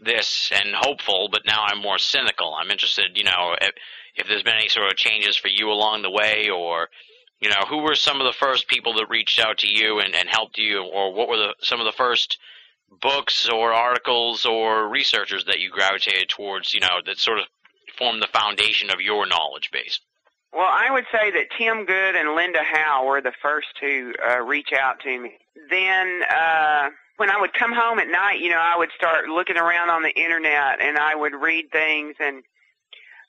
this and hopeful, but now I'm more cynical. I'm interested, you know, if, if there's been any sort of changes for you along the way, or you know, who were some of the first people that reached out to you and, and helped you, or what were the some of the first books or articles or researchers that you gravitated towards, you know, that sort of formed the foundation of your knowledge base? Well, I would say that Tim Good and Linda Howe were the first to uh, reach out to me. Then uh, when I would come home at night, you know, I would start looking around on the internet and I would read things and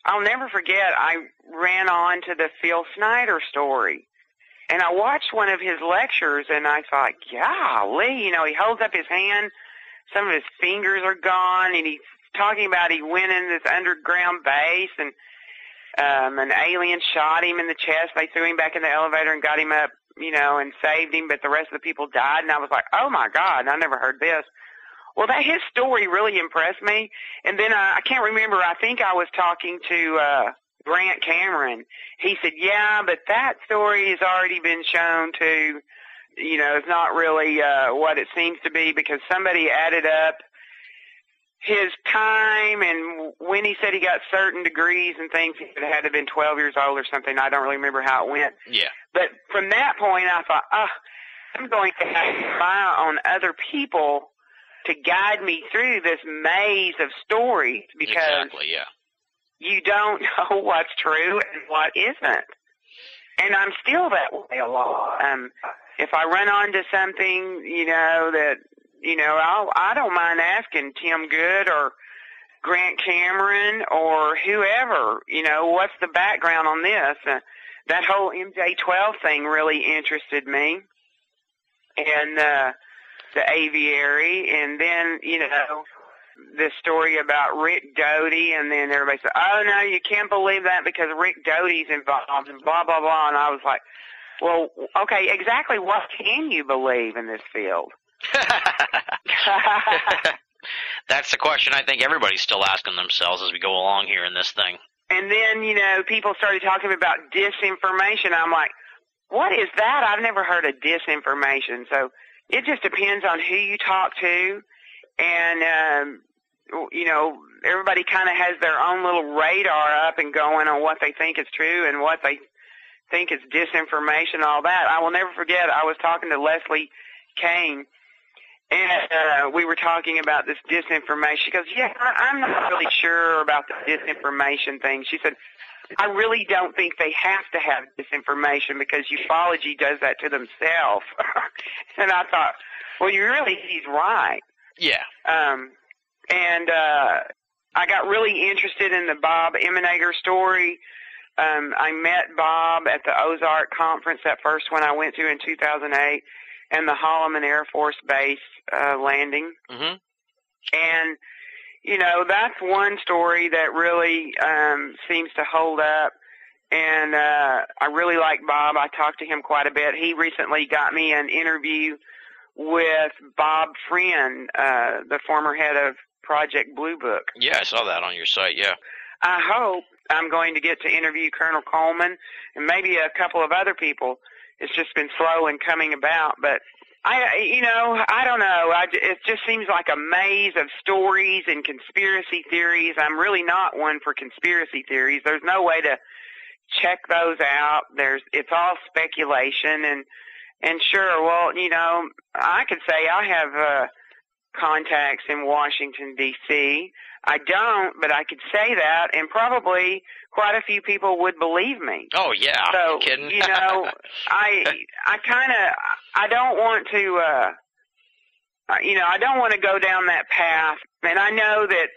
I'll never forget I ran on to the Phil Schneider story. And I watched one of his lectures and I thought, golly, you know, he holds up his hand, some of his fingers are gone and he's talking about he went in this underground base and um an alien shot him in the chest. They threw him back in the elevator and got him up you know, and saved him, but the rest of the people died. And I was like, oh my God, I never heard this. Well, that his story really impressed me. And then uh, I can't remember. I think I was talking to uh, Grant Cameron. He said, yeah, but that story has already been shown to, you know, it's not really uh, what it seems to be because somebody added up his time and when he said he got certain degrees and things, it had to have been 12 years old or something. I don't really remember how it went. Yeah. But from that point, I thought, oh, I'm going to have to rely on other people to guide me through this maze of stories because exactly, yeah. you don't know what's true and what isn't. And I'm still that way a lot. Um, if I run onto something, you know, that you know, I'll, I don't mind asking Tim Good or Grant Cameron or whoever, you know, what's the background on this? Uh, that whole MJ12 thing really interested me. And, uh, the aviary and then, you know, the story about Rick Doty and then everybody said, oh no, you can't believe that because Rick Doty's involved and blah, blah, blah. And I was like, well, okay, exactly what can you believe in this field? That's the question I think everybody's still asking themselves as we go along here in this thing. And then, you know, people started talking about disinformation. I'm like, what is that? I've never heard of disinformation. So it just depends on who you talk to. And, um, you know, everybody kind of has their own little radar up and going on what they think is true and what they think is disinformation, all that. I will never forget, I was talking to Leslie Kean and uh, we were talking about this disinformation. She goes, "Yeah, I, I'm not really sure about the disinformation thing." She said, "I really don't think they have to have disinformation because ufology does that to themselves." and I thought, "Well, you really he's right." Yeah. Um, and uh, I got really interested in the Bob Emenegger story. Um, I met Bob at the Ozark conference, that first one I went to in 2008 and the Holloman Air Force Base uh, landing. hmm And you know that's one story that really um, seems to hold up. And uh, I really like Bob. I talked to him quite a bit. He recently got me an interview with Bob Friend, uh, the former head of Project Blue Book. Yeah, I saw that on your site. Yeah. I hope I'm going to get to interview Colonel Coleman and maybe a couple of other people it's just been slow in coming about. But I, you know, I don't know. I, it just seems like a maze of stories and conspiracy theories. I'm really not one for conspiracy theories. There's no way to check those out. There's, it's all speculation and, and sure, well, you know, I could say I have, uh, contacts in Washington D.C. I don't, but I could say that, and probably quite a few people would believe me. Oh yeah. So kidding? you know, I I kind of I don't want to, uh, you know, I don't want to go down that path, and I know that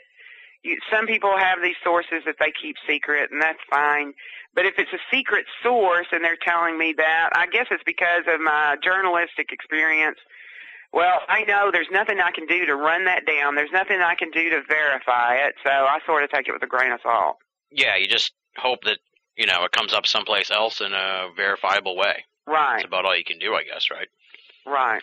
you, some people have these sources that they keep secret, and that's fine. But if it's a secret source and they're telling me that, I guess it's because of my journalistic experience. Well, I know there's nothing I can do to run that down. There's nothing I can do to verify it, so I sort of take it with a grain of salt. Yeah, you just hope that you know it comes up someplace else in a verifiable way. Right, That's about all you can do, I guess, right? right.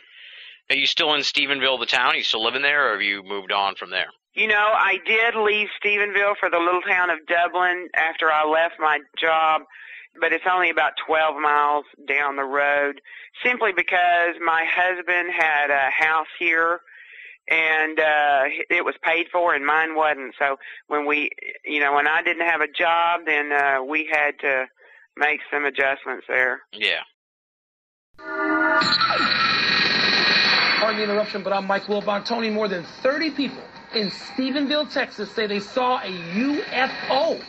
Are you still in Stephenville, the town? Are you still living there, or have you moved on from there? You know, I did leave Stephenville for the little town of Dublin after I left my job, but it's only about 12 miles down the road, simply because my husband had a house here and uh it was paid for and mine wasn't. So when we, you know, when I didn't have a job, then uh we had to make some adjustments there. Yeah. Pardon the interruption, but I'm Mike Wilbon. Tony, more than 30 people in Stephenville, Texas say they saw a UFO.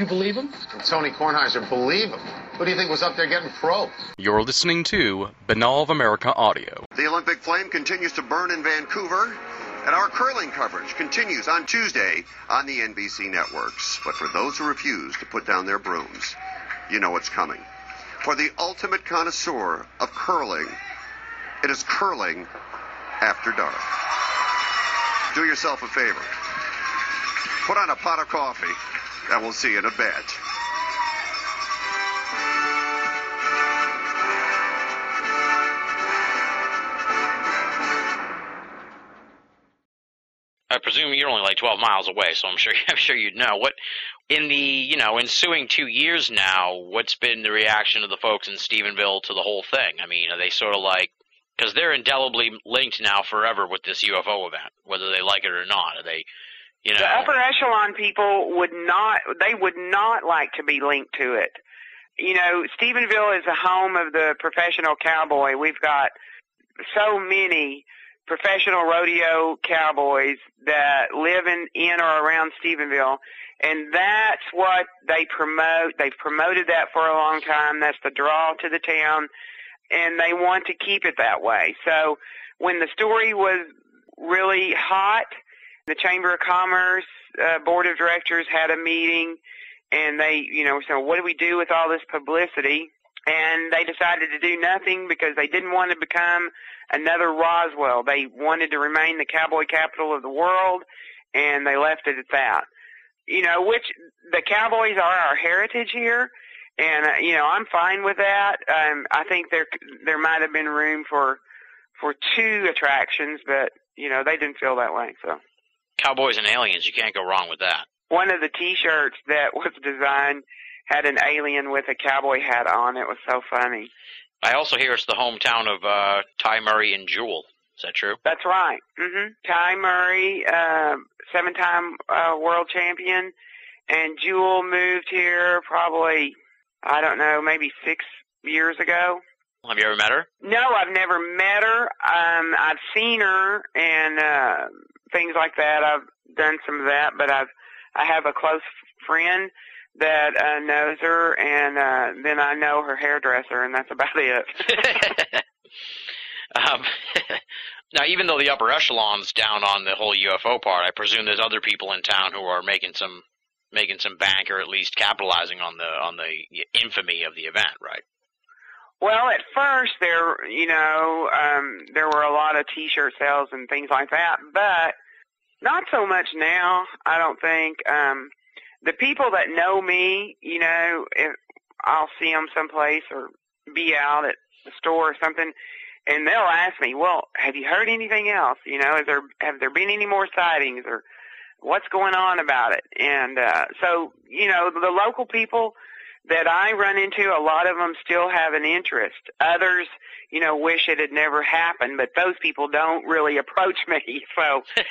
You believe him? And Tony Kornheiser, believe him. Who do you think was up there getting probed? You're listening to Binnall of America Audio. The Olympic flame continues to burn in Vancouver, and our curling coverage continues on Tuesday on the NBC networks. But for those who refuse to put down their brooms, you know what's coming. For the ultimate connoisseur of curling, it is curling after dark. Do yourself a favor. Put on a pot of coffee, and we'll see you in a bit. I presume you're only like 12 miles away, so I'm sure I'm sure you'd know. What in the you know ensuing two years now, what's been the reaction of the folks in Stephenville to the whole thing? I mean, are they sort of like because they're indelibly linked now forever with this UFO event, whether they like it or not? Are they, you know? The upper echelon people would not, they would not like to be linked to it. You know, Stephenville is the home of the professional cowboy. We've got so many professional rodeo cowboys that live in, in or around Stephenville. And that's what they promote. They've promoted that for a long time. That's the draw to the town. And they want to keep it that way. So when the story was really hot, the Chamber of Commerce uh, Board of Directors had a meeting and they, you know, said, what do we do with all this publicity? And they decided to do nothing because they didn't want to become another Roswell. They wanted to remain the cowboy capital of the world, and they left it at that. You know, which the Cowboys are our heritage here, and uh, you know I'm fine with that. Um, I think there there might have been room for for two attractions, but you know they didn't feel that way. So Cowboys and aliens, you can't go wrong with that. one of the T-shirts that was designed had an alien with a cowboy hat on. It was so funny. I also hear it's the hometown of uh, Ty Murray and Jewel. Is that true? That's right. hmm Ty Murray, uh, seven-time uh, world champion, and Jewel moved here probably I don't know, maybe six years ago. Have you ever met her? No, I've never met her. Um, I've seen her and uh, things like that. I've done some of that, but I've I have a close friend that uh, knows her, and uh, then I know her hairdresser, and that's about it. um, now, even though the upper echelon's down on the whole UFO part, I presume there's other people in town who are making some making some bank or at least capitalizing on the on the infamy of the event, right? Well, at first there, you know, um, there were a lot of T-shirt sales and things like that, but not so much now. I don't think. Um, the people that know me, you know, if I'll see them someplace or be out at the store or something, and they'll ask me, "Well, have you heard anything else? You know, is there have there been any more sightings or what's going on about it?" And uh, so, you know, the local people that I run into, a lot of them still have an interest. Others, you know, wish it had never happened, but those people don't really approach me. So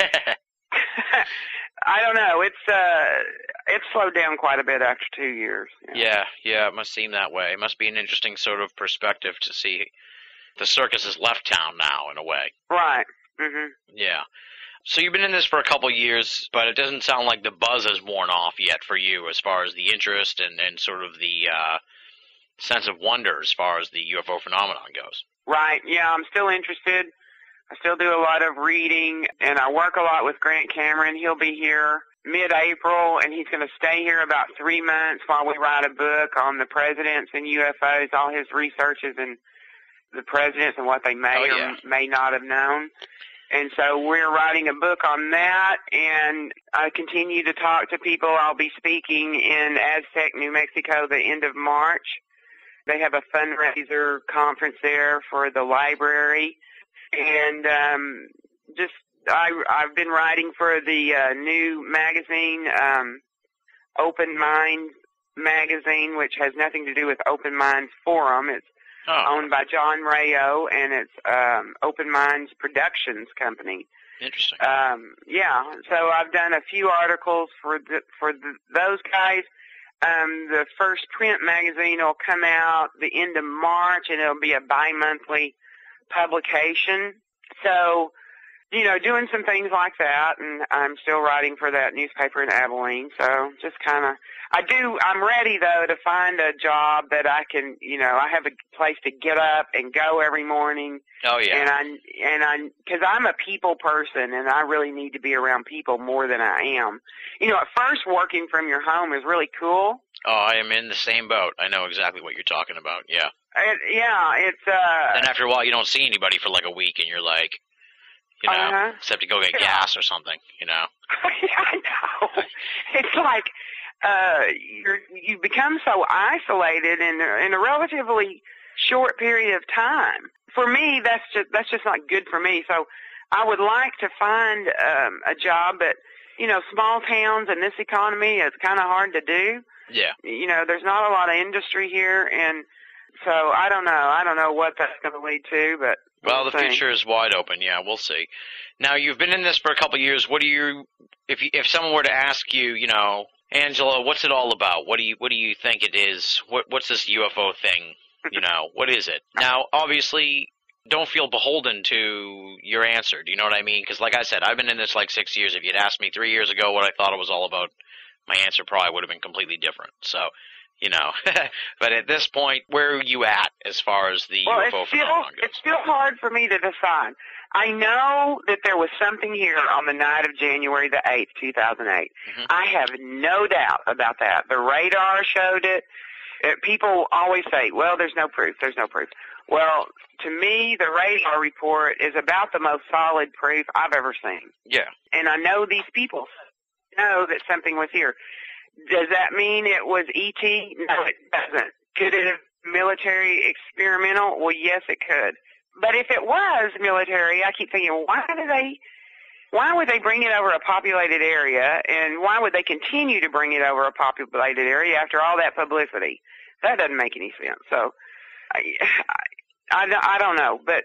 I don't know. It's uh it's slowed down quite a bit after two years. yeah, yeah, it must seem that way. It must be an interesting sort of perspective to see the circus has left town now in a way. Right. Mhm. Yeah. So you've been in this for a couple years, but it doesn't sound like the buzz has worn off yet for you as far as the interest and, and sort of the uh, sense of wonder as far as the UFO phenomenon goes. Right. Yeah, I'm still interested. I still do a lot of reading and I work a lot with Grant Cameron. He'll be here mid-April, and he's going to stay here about three months while we write a book on the presidents and UFOs, all his researches and the presidents and what they may Oh, yeah. or may not have known. And so we're writing a book on that, and I continue to talk to people. I'll be speaking in Aztec, New Mexico, the end of March. They have a fundraiser conference there for the library, and um, just I, I've been writing for the uh, new magazine, um, Open Mind magazine, which has nothing to do with Open Minds Forum. It's Oh, owned by John Rayo, and it's um, Open Minds Productions Company. interesting. Um, yeah, so I've done a few articles for the, for the, those guys. Um, the first print magazine will come out the end of March, and it'll be a bi-monthly publication. So, you know, doing some things like that, and I'm still writing for that newspaper in Abilene. So, just kind of, I do. I'm ready though to find a job that I can, you know, I have a place to get up and go every morning oh yeah. and I and I because I'm a people person and I really need to be around people more than I am. You know, at first working from your home is really cool. oh, I am in the same boat. I know exactly what you're talking about. Yeah. It, yeah, it's uh. then after a while, you don't see anybody for like a week, and you're like, you know, Uh-huh. except to go get Yeah. gas or something. You know. I know. It's like uh, you're you become so isolated in in a relatively short period of time. For me, that's just that's just not good for me. So I would like to find um, a job, but you know, small towns and this economy is kind of hard to do. Yeah. You know, there's not a lot of industry here, and so I don't know. I don't know what that's going to lead to, but Well, the see. future is wide open. Yeah, we'll see. Now you've been in this for a couple of years. What do you, if you, if someone were to ask you, you know, Angela, what's it all about? What do you what do you think it is? What what's this UFO thing? You know, what is it? Now, obviously, don't feel beholden to your answer. Do you know what I mean? Because, like I said, I've been in this like six years. If you'd asked me three years ago what I thought it was all about, my answer probably would have been completely different. So. You know, but at this point, where are you at as far as the well, UFO it's still goes? it's still hard for me to decide. I know that there was something here on the night of January the eighth, two thousand eight. Mhm. I have no doubt about that. The radar showed it. it. People always say, "Well, there's no proof. There's no proof." Well, to me, the radar report is about the most solid proof I've ever seen. Yeah. and I know these people know that something was here. Does that mean it was ET? No, it doesn't. Could it have military experimental? Well, yes, it could. But if it was military, I keep thinking, why do they? Why would they bring it over a populated area, and why would they continue to bring it over a populated area after all that publicity? That doesn't make any sense. So, I, I, I don't know, but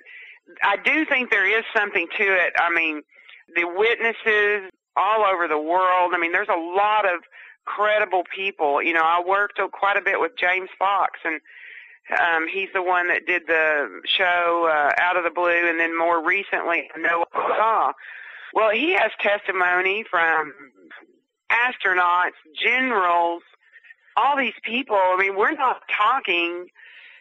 I do think there is something to it. I mean, the witnesses all over the world. I mean, there's a lot of credible people. You know, I worked quite a bit with James Fox, and um, he's the one that did the show uh, Out of the Blue, and then more recently, Noah Saw. Well, he has testimony from astronauts, generals, all these people. I mean, we're not talking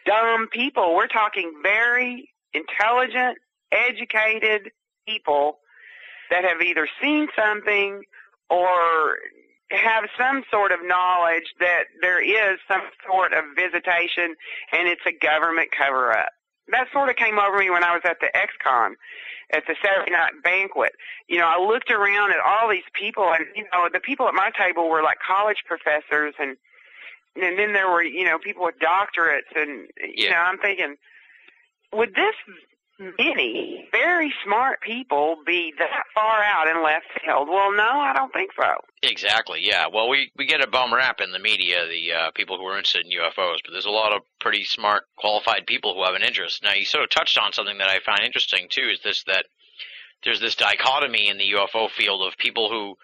dumb people. We're talking very intelligent, educated people that have either seen something or have some sort of knowledge that there is some sort of visitation and it's a government cover up. That sort of came over me when I was at the XCon at the Saturday night banquet. You know, I looked around at all these people and you know, the people at my table were like college professors and and then there were, you know, people with doctorates and you Yeah. know, I'm thinking would this many very smart people be that far out in left field? Well, no, I don't think so. Exactly. Yeah. Well, we we get a bum rap in the media, the uh, people who are interested in UFOs, but there's a lot of pretty smart, qualified people who have an interest. Now, you sort of touched on something that I find interesting too. Is this that there's this dichotomy in the UFO field of people who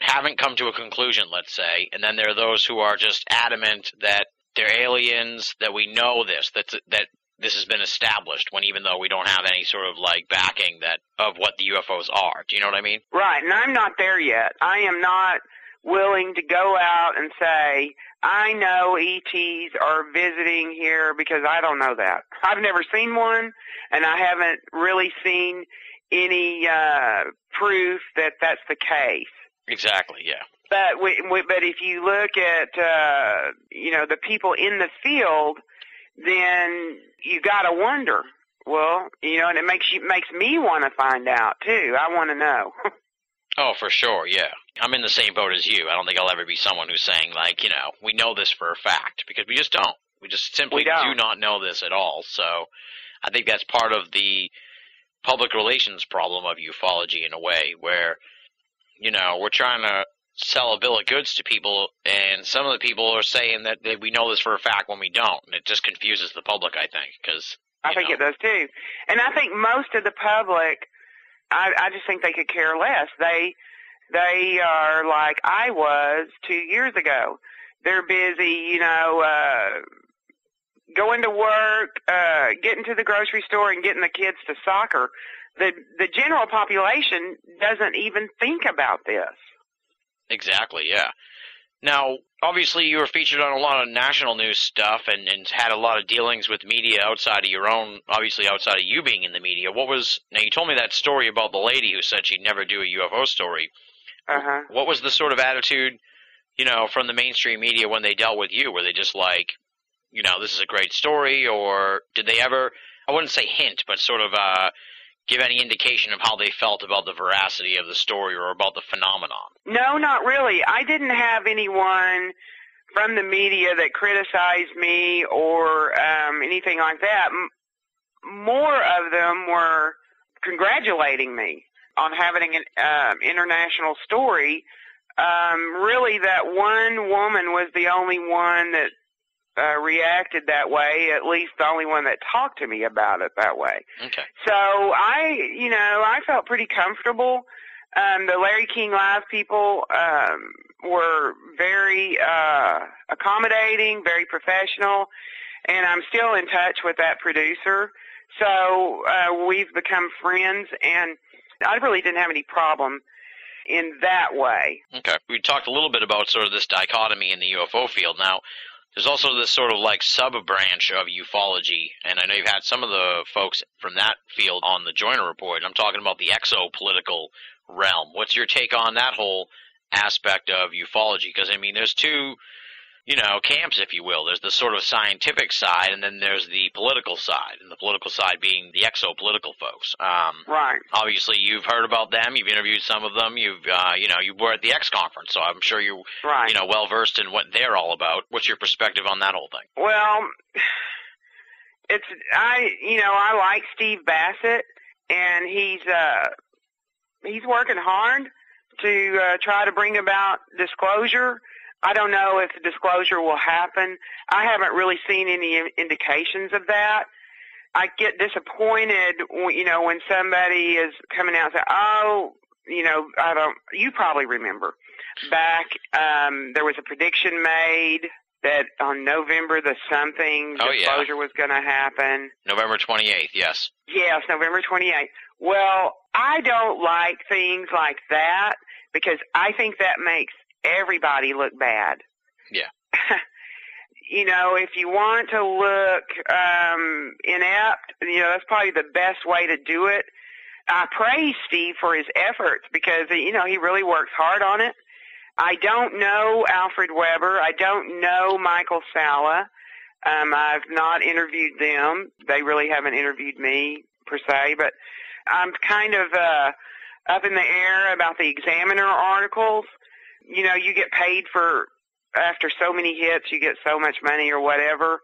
haven't come to a conclusion, let's say, and then there are those who are just adamant that they're aliens, that we know this, that that this has been established when even though we don't have any sort of like backing that of what the UFOs are. Do you know what I mean? Right, and I'm not there yet. I am not willing to go out and say, I know ETs are visiting here because I don't know that. I've never seen one, and I haven't really seen any uh, proof that that's the case. Exactly. Yeah. But we, we, but if you look at uh, you know the people in the field, then you got to wonder. Well, you know, and it makes you makes me want to find out too. I want to know. Oh, for sure, yeah. I'm in the same boat as you. I don't think I'll ever be someone who's saying like, you know, we know this for a fact because we just don't. We just simply We do not know this at all. So, I think that's part of the public relations problem of ufology in a way, where you know we're trying to sell a bill of goods to people, and some of the people are saying that, that we know this for a fact when we don't, and it just confuses the public. I think because I think it does too. And I think most of the public, I, I just think they could care less. They, they are like I was two years ago. They're busy, you know, uh, going to work, uh, getting to the grocery store and getting the kids to soccer. The, the general population doesn't even think about this. Exactly, yeah. Now, obviously, you were featured on a lot of national news stuff and, and had a lot of dealings with media outside of your own, obviously, outside of you being in the media. What was, now, you told me that story about the lady who said she'd never do a UFO story. Uh-huh. What was the sort of attitude, you know, from the mainstream media when they dealt with you? Were they just like, you know, this is a great story, or did they ever, I wouldn't say hint, but sort of uh, give any indication of how they felt about the veracity of the story or about the phenomenon? No, not really. I didn't have anyone from the media that criticized me or um, anything like that. M- more of them were congratulating me on having an um, international story. Um, really, that one woman was the only one that uh, reacted that way. At least the only one that talked to me about it that way. Okay. So I, you know, I felt pretty comfortable. Um, the Larry King Live people um, were very uh, accommodating, very professional, and I'm still in touch with that producer. So uh, we've become friends, and I really didn't have any problem in that way. Okay. We talked a little bit about sort of this dichotomy in the UFO field. Now, there's also this sort of like sub branch of ufology, and I know you've had some of the folks from that field on the Joiner Report. I'm talking about the exopolitical realm. What's your take on that whole aspect of ufology? Because, I mean, there's two, you know, camps, if you will. There's the sort of scientific side, and then there's the political side, and the political side being the exopolitical folks. Um, Right. obviously you've heard about them. You've interviewed some of them. You've, uh, you know, you were at the X conference, so I'm sure you, Right. you know, well versed in what they're all about. What's your perspective on that whole thing? Well, it's I you know I like Steve Bassett, and he's uh he's working hard to uh, try to bring about disclosure. I don't know if the disclosure will happen. I haven't really seen any indications of that. I get disappointed, you know, when somebody is coming out and say, "Oh, you know, I don't." You probably remember back um, there was a prediction made that on November the something Oh, yeah. disclosure was going to happen. November 28th, yes. Yes, November 28th. Well, I don't like things like that because I think that makes everybody look bad. Yeah. you know, if you want to look um, inept, you know, that's probably the best way to do it. I praise Steve for his efforts because, you know, he really works hard on it. I don't know Alfred Webre. I don't know Michael Salla. Um, I've not interviewed them. They really haven't interviewed me per se, but I'm kind of uh, up in the air about the Examiner articles. You know, you get paid for after so many hits, you get so much money or whatever.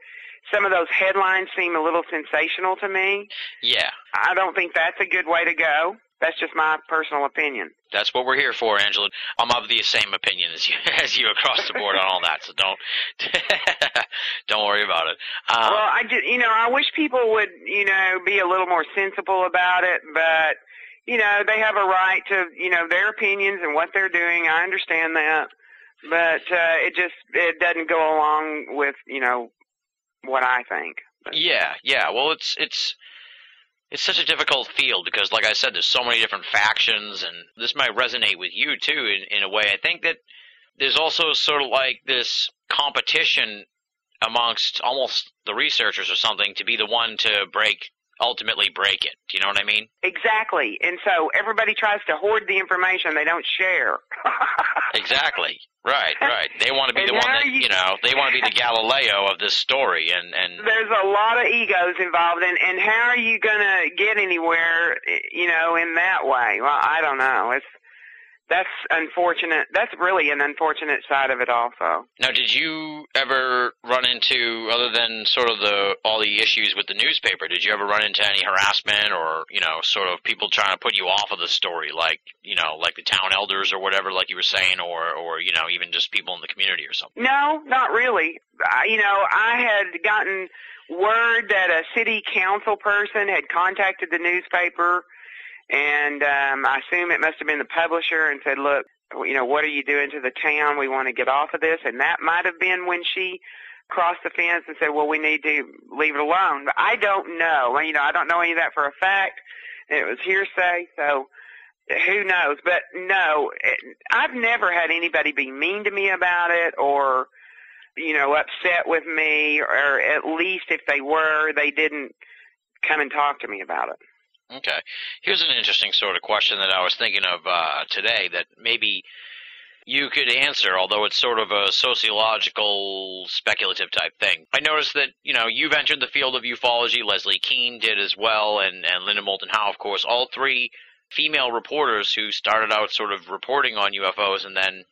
Some of those headlines seem a little sensational to me. Yeah, I don't think that's a good way to go. That's just my personal opinion. that's what we're here for, Angela. I'm of the same opinion as you, as you across the board on all that, so don't, don't worry about it. Um, well, I just, you know, I wish people would, you know, be a little more sensible about it, but you know, they have a right to, you know, their opinions and what they're doing. I understand that, but uh, it just it doesn't go along with, you know, what I think. Yeah, yeah. Well, it's it's it's such a difficult field because, like I said, there's so many different factions, and this might resonate with you too in in a way. I think that there's also sort of like this competition amongst almost the researchers or something to be the one to break ultimately break it. Do you know what I mean? Exactly. And so everybody tries to hoard the information they don't share. Exactly. Right, right. They want to be the one that you- you know. They want to be the Galileo of this story, and and There's a lot of egos involved, and and how are you gonna get anywhere, you know, in that way? Well, I don't know. It's that's unfortunate. That's really an unfortunate side of it, also. Now, did you ever run into, other than sort of the all the issues with the newspaper, did you ever run into any harassment or you know, sort of people trying to put you off of the story, like you know, like the town elders or whatever, like you were saying, or or you know, even just people in the community or something? No, not really. I, you know, I had gotten word that a city council person had contacted the newspaper, and um, I assume it must have been the publisher, and said, "Look, you know, what are you doing to the town? We want to get off of this." And that might have been when she crossed the fence and said, "Well, we need to leave it alone." But I don't know. You know, I don't know any of that for a fact. It was hearsay, so who knows? But no, I've never had anybody be mean to me about it or you know upset with me, or at least if they were, they didn't come and talk to me about it. Okay. Here's an interesting sort of question that I was thinking of uh, today that maybe you could answer, although it's sort of a sociological, speculative type thing. I noticed that, you know, you've entered the field of ufology, Leslie Kean did as well, and, and Linda Moulton Howe, of course, all three female reporters who started out sort of reporting on UFOs and then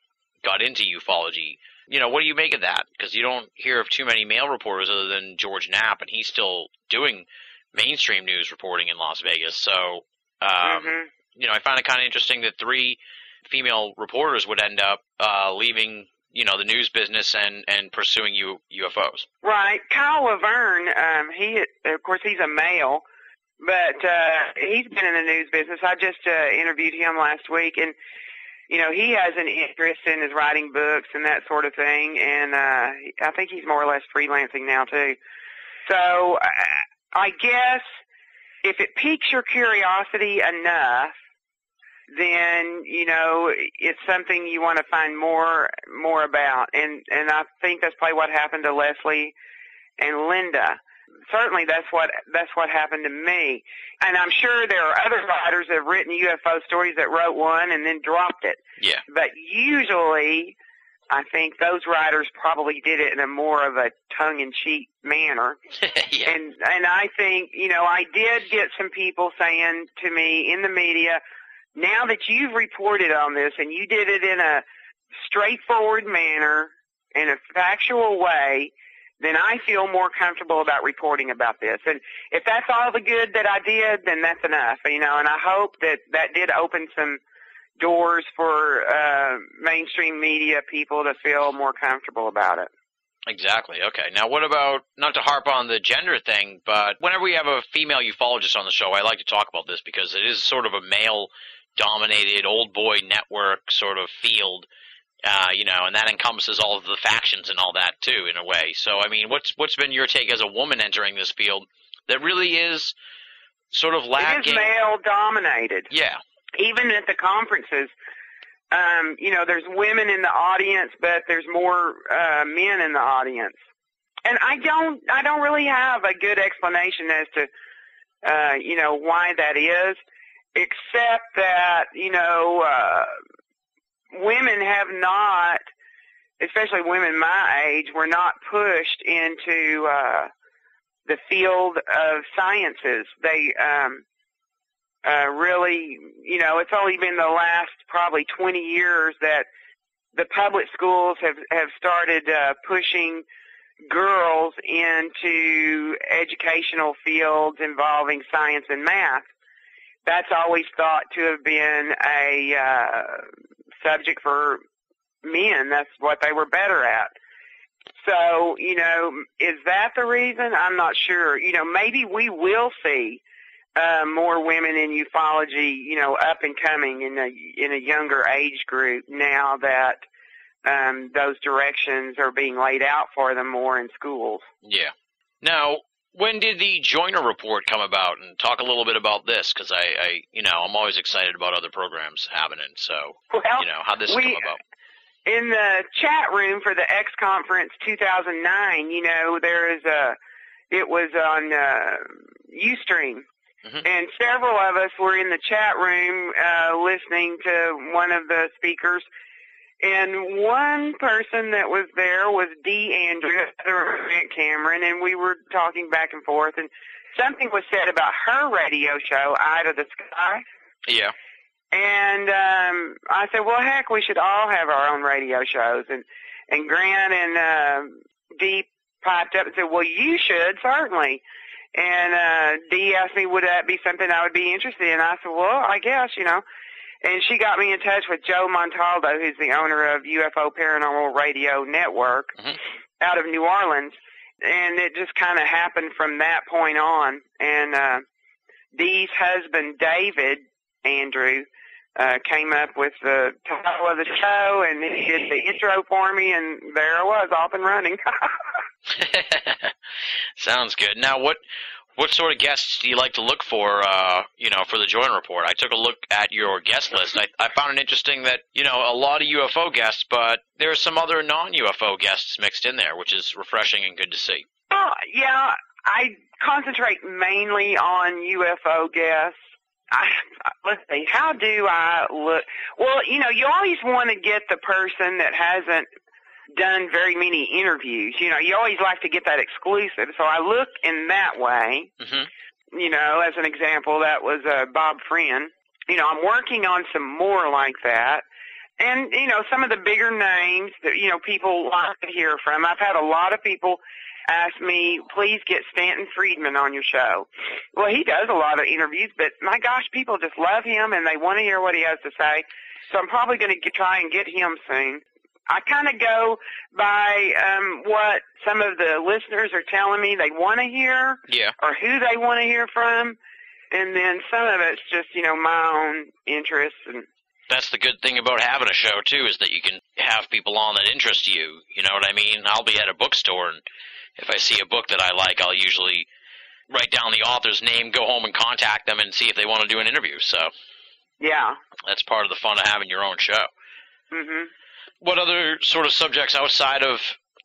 got into ufology. You know, what do you make of that? Because you don't hear of too many male reporters other than George Knapp, and he's still doing mainstream news reporting in Las Vegas. So, um, hmm you know, I find it kind of interesting that three female reporters would end up uh, leaving, you know, the news business and and pursuing U- UFOs. Right, Kyle Laverne. Um, he, of course, he's a male, but uh, he's been in the news business. I just uh, interviewed him last week, and you know, he has an interest in his writing books and that sort of thing. And uh, I think he's more or less freelancing now too. So I guess if it piques your curiosity enough, then you know it's something you want to find more more about. And and I think that's probably what happened to Leslie and Linda. Certainly, that's what that's what happened to me. And I'm sure there are other writers that have written UFO stories that wrote one and then dropped it. Yeah. But usually, I think those writers probably did it in a more of a tongue-in-cheek manner. yeah. And and I think you know I did get some people saying to me in the media, now that you've reported on this and you did it in a straightforward manner, in a factual way, then I feel more comfortable about reporting about this. And if that's all the good that I did, then that's enough. You know, and I hope that that did open some doors for uh, mainstream media people to feel more comfortable about it. Exactly. Okay. Now, what about not to harp on the gender thing, but whenever we have a female ufologist on the show, I like to talk about this because it is sort of a male-dominated old boy network sort of field, uh, you know, and that encompasses all of the factions and all that too, in a way. So, I mean, what's what's been your take as a woman entering this field that really is sort of It lacking? is male dominated. Yeah. Even at the conferences, um, you know, there's women in the audience, but there's more uh, men in the audience. And I don't, I don't really have a good explanation as to, uh, you know, why that is, except that, you know, uh, women have not, especially women my age, were not pushed into uh, the field of sciences. They, um, uh, really, you know, it's only been the last probably 20 years that the public schools have have started uh, pushing girls into educational fields involving science and math. That's always thought to have been a uh, subject for men. That's what they were better at. So, you know, is that the reason? I'm not sure. You know, maybe we will see more women in ufology, you know, up and coming in a in a younger age group now that um, those directions are being laid out for them more in schools. Yeah. Now, when did the Joiner report come about? And talk a little bit about this, because I, I, you know, I'm always excited about other programs happening. So, Well, you know, how this we- come about? in the chat room for the X Conference 2009, you know, there is a it was on uh, UStream. Mhm. And several of us were in the chat room uh, listening to one of the speakers. And one person that was there was Dee Andrew, Grant Cameron, and we were talking back and forth. And something was said about her radio show, Eye to the Sky. Yeah. And um I said, Well heck, we should all have our own radio shows and and Grant and uh Dee piped up and said, Well you should, certainly and uh Dee asked me would that be something I would be interested in. I said, Well, I guess, you know. And she got me in touch with Joe Montaldo, who's the owner of UFO Paranormal Radio Network Mhm. out of New Orleans. And it just kind of happened from that point on. And uh Dee's husband, David Andrew, uh, came up with the title of the show and he did the intro for me, and there I was, off and running. Sounds good. Now, what what sort of guests do you like to look for? Uh, you know, for the Join Report. I took a look at your guest list. I, I found it interesting that you know a lot of UFO guests, but there are some other non-UFO guests mixed in there, which is refreshing and good to see. oh, yeah, I concentrate mainly on UFO guests. I, let's see, how do I look? Well, you know, you always want to get the person that hasn't done very many interviews. You know, you always like to get that exclusive. So I look in that way. hmm you know, as an example, that was uh, Bob Friend. You know, I'm working on some more like that. And, you know, some of the bigger names that, you know, people like to hear from. I've had a lot of people ask me, please get Stanton Friedman on your show. Well, he does a lot of interviews, but my gosh, people just love him and they want to hear what he has to say. So I'm probably going to try and get him soon. I kind of go by um, what some of the listeners are telling me they want to hear Yeah. or who they want to hear from, and then some of it's just you know my own interests and That's the good thing about having a show too, is that you can have people on that interest you. You know what I mean? I'll be at a bookstore, and if I see a book that I like, I'll usually write down the author's name, go home and contact them, and see if they want to do an interview. So yeah. that's part of the fun of having your own show. Mhm. What other sort of subjects outside of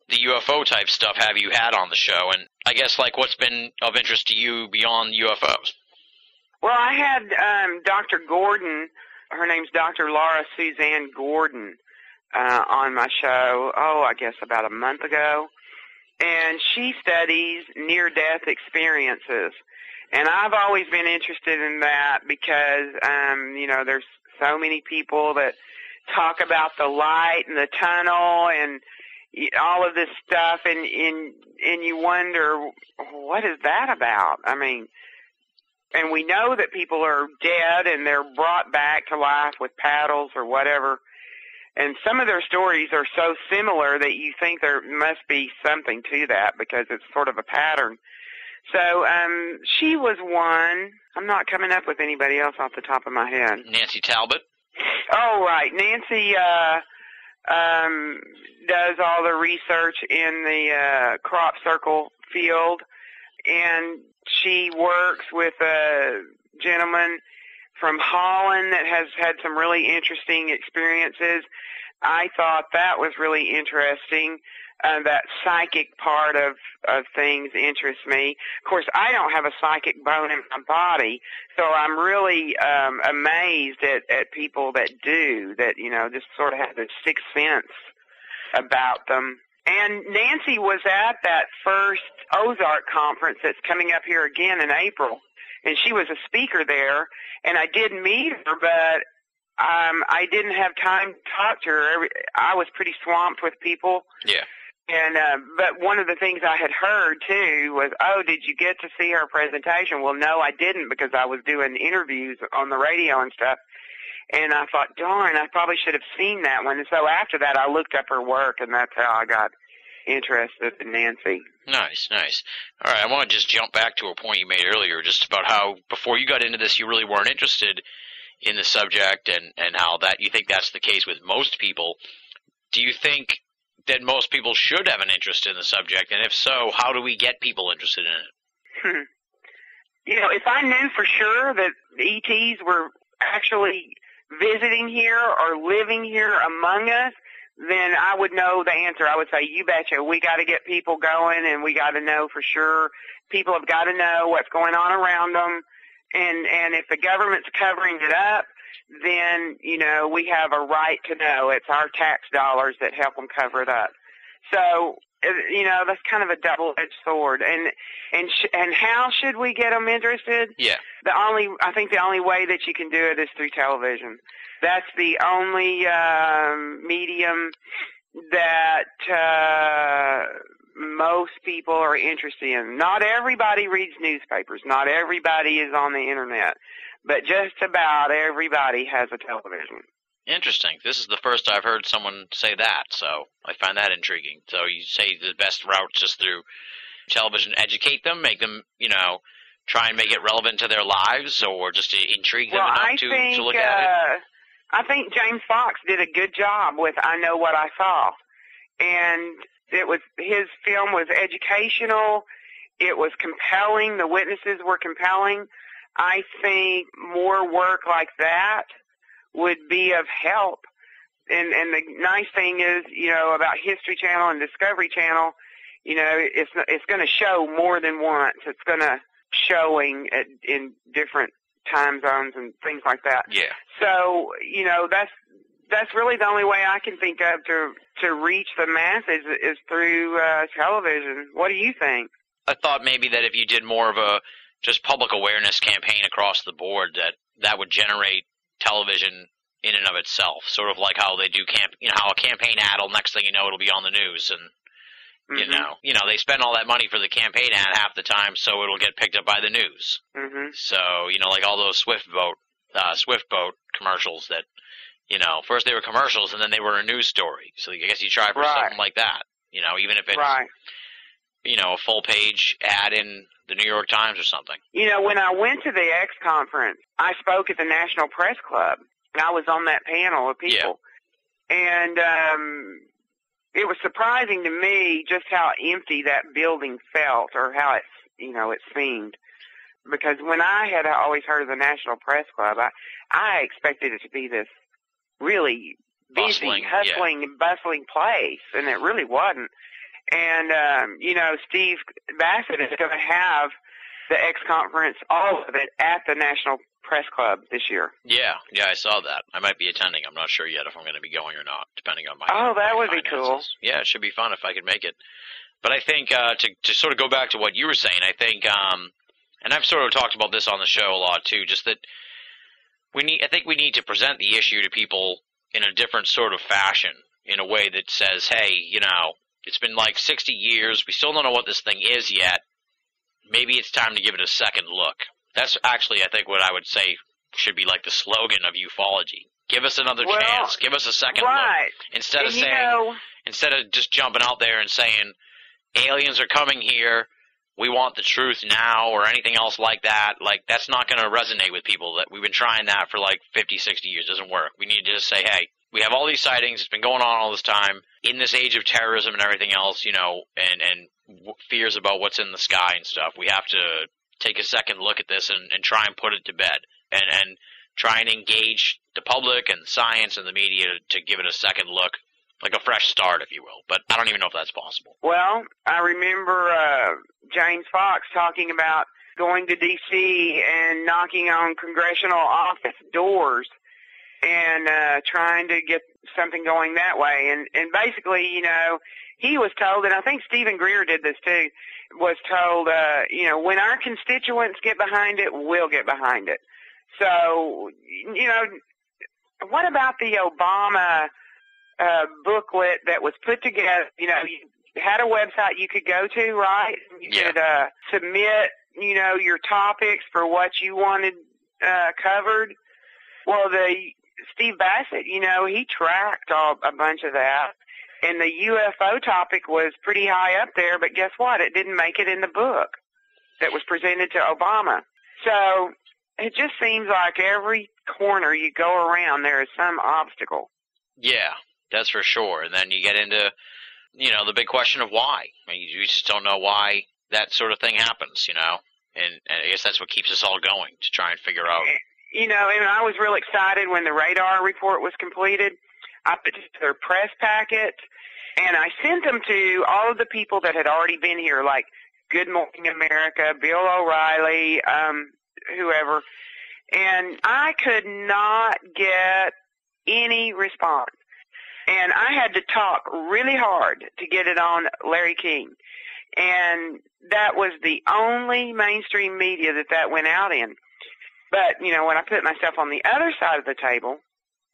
the UFO type stuff have you had on the show? And I guess like what's been of interest to you beyond UFOs? Well, I had um, Dr. Gordon. Her name's Dr. Laura Suzanne Gordon uh, on my show. Oh, I guess about a month ago, and she studies near-death experiences. And I've always been interested in that because, um, you know, there's so many people that talk about the light and the tunnel and all of this stuff, and and and you wonder what is that about? I mean, and we know that people are dead and they're brought back to life with paddles or whatever. And some of their stories are so similar that you think there must be something to that because it's sort of a pattern. So um she was one. I'm not coming up with anybody else off the top of my head. Nancy Talbott. Oh right, Nancy uh um does all the research in the uh crop circle field and she works with a gentleman from Holland that has had some really interesting experiences. I thought that was really interesting. Uh, that psychic part of of things interests me. Of course, I don't have a psychic bone in my body, so I'm really um, amazed at at people that do. That you know, just sort of have this sixth sense about them. And Nancy was at that first Ozark conference that's coming up here again in April, and she was a speaker there. And I did meet her, but um, I didn't have time to talk to her. I was pretty swamped with people. Yeah. And uh, but one of the things I had heard too was, "Oh, did you get to see her presentation?" Well, no, I didn't because I was doing interviews on the radio and stuff. And I thought, darn, I probably should have seen that one. And so after that, I looked up her work, and that's how I got interested in Nancy. Nice, nice. All right, I want to just jump back to a point you made earlier, just about how before you got into this, you really weren't interested in the subject, and and how that you think that's the case with most people. Do you think that most people should have an interest in the subject, and if so, how do we get people interested in it? Hmm. You know, if I knew for sure that ETs were actually visiting here or living here among us, then I would know the answer. I would say, you betcha, we got to get people going and we got to know for sure. People have got to know what's going on around them. And, and if the government's covering it up, then, you know, we have a right to know. It's our tax dollars that help them cover it up. So, you know, that's kind of a double-edged sword. And, and, sh- and how should we get them interested? Yeah. The only, I think the only way that you can do it is through television. That's the only um, medium that uh, most people are interested in. Not everybody reads newspapers. Not everybody is on the internet, but just about everybody has a television. Interesting. This is the first I've heard someone say that, so I find that intriguing. So you say the best route is just through television, educate them, make them, you know, try and make it relevant to their lives, or just to intrigue them well, enough I to, think to look uh, at it. I think James Fox did a good job with I Know What I Saw, and it was his film was educational. It was compelling. The witnesses were compelling. I think more work like that would be of help. And and the nice thing is, you know, about History Channel and Discovery Channel, you know, it's it's going to show more than once. It's going to showing at, in different time zones and things like that. Yeah. So you know that's that's really the only way I can think of to to reach the masses is through uh, television. What do you think? I thought maybe that if you did more of a just public awareness campaign across the board, that that would generate television in and of itself. Sort of like how they do camp, you know, how a campaign ad will next thing you know it'll be on the news, and you Mhm. know, you know they spend all that money for the campaign ad half the time, so it'll get picked up by the news. hmm So you know, like all those Swift boat, uh, Swift boat commercials that, you know, first they were commercials and then they were a news story. So I guess you try for Right. something like that. You know, even if it's Right. you know a full page ad in the New York Times or something. You know, when I went to the X conference, I spoke at the National Press Club, and I was on that panel of people. Yeah. And um, it was surprising to me just how empty that building felt, or how it, you know, it seemed. Because when I had always heard of the National Press Club, I I expected it to be this really busy, Bustling, yeah. hustling, and bustling place, and it really wasn't. And um, you know, Steve Bassett is going to have the X conference, all of it, at the National Press Club this year. Yeah, yeah, I saw that. I might be attending. I'm not sure yet if I'm going to be going or not, depending on my. Oh, that my would be cool. Yeah, it should be fun if I could make it. But I think uh, to to sort of go back to what you were saying, I think, um, and I've sort of talked about this on the show a lot too. Just that we need. I think we need to present the issue to people in a different sort of fashion, in a way that says, "Hey, you know, it's been like 60 years. We still don't know what this thing is yet. Maybe it's time to give it a second look." That's actually, I think, what I would say should be like the slogan of ufology. Give us another Well, chance. Give us a second look. Instead of you saying, know, instead of just jumping out there and saying, aliens are coming here, we want the truth now, or anything else like that, like, that's not going to resonate with people. That We've been trying that for like 50, 60 years. It doesn't work. We need to just say, hey, we have all these sightings. It's been going on all this time. In this age of terrorism and everything else, you know, and, and w- fears about what's in the sky and stuff, we have to take a second look at this and, and try and put it to bed. And, and try and engage the public and science and the media to give it a second look, like a fresh start, if you will. But I don't even know if that's possible. well, I remember uh, James Fox talking about going to D.C. and knocking on congressional office doors and uh, trying to get something going that way. And and basically, you know, he was told, and I think Steven Greer did this too, was told, uh, you know, when our constituents get behind it, we'll get behind it. So, you know, what about the Obama uh, booklet that was put together? You know, you had a website you could go to, right? You Yeah. could uh, submit, you know, your topics for what you wanted uh, covered. Well, the Steve Bassett, you know, he tracked all, a bunch of that. And the UFO topic was pretty high up there, but guess what? It didn't make it in the book that was presented to Obama. So it just seems like every corner you go around, there is some obstacle. Yeah, that's for sure. And then you get into, you know, the big question of why. I mean, you just don't know why that sort of thing happens, you know? And, and I guess that's what keeps us all going to try and figure out. You know, and I was real excited when the radar report was completed. I put their press packet, and I sent them to all of the people that had already been here, like Good Morning America, Bill O'Reilly, um, whoever. And I could not get any response. And I had to talk really hard to get it on Larry King. And that was the only mainstream media that that went out in. But, you know, when I put myself on the other side of the table,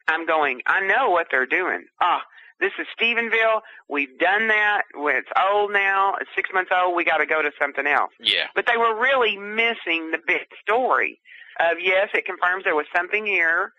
I'm going, I know what they're doing. Ah, this is Stephenville. We've done that. It's old now. It's six months old. We got to go to something else. Yeah. But they were really missing the big story of yes, it confirms there was something here,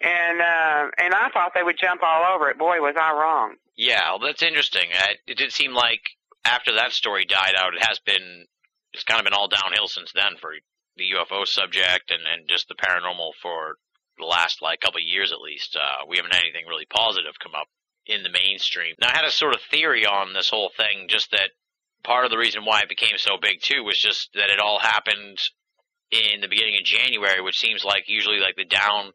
and uh, and I thought they would jump all over it. Boy, was I wrong. Yeah, well, that's interesting. I, it did seem like after that story died out, it has been it's kind of been all downhill since then for the UFO subject and and just the paranormal for the last like couple years at least. Uh, we haven't had anything really positive come up in the mainstream. Now, I had a sort of theory on this whole thing, just that part of the reason why it became so big too was just that it all happened in the beginning of January, which seems like usually like the down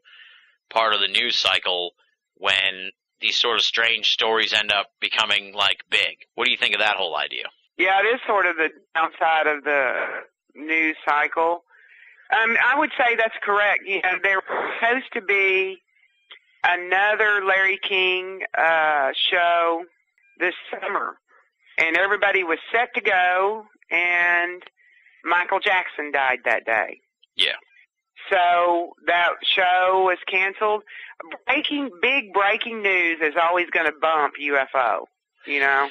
part of the news cycle when these sort of strange stories end up becoming like big. What do you think of that whole idea? Yeah, it is sort of the downside of the news cycle. Um, I would say that's correct. You know, there was supposed to be another Larry King uh, show this summer, and everybody was set to go, and Michael Jackson died that day. Yeah. So that show was canceled. Breaking big breaking news is always going to bump UFO. You know,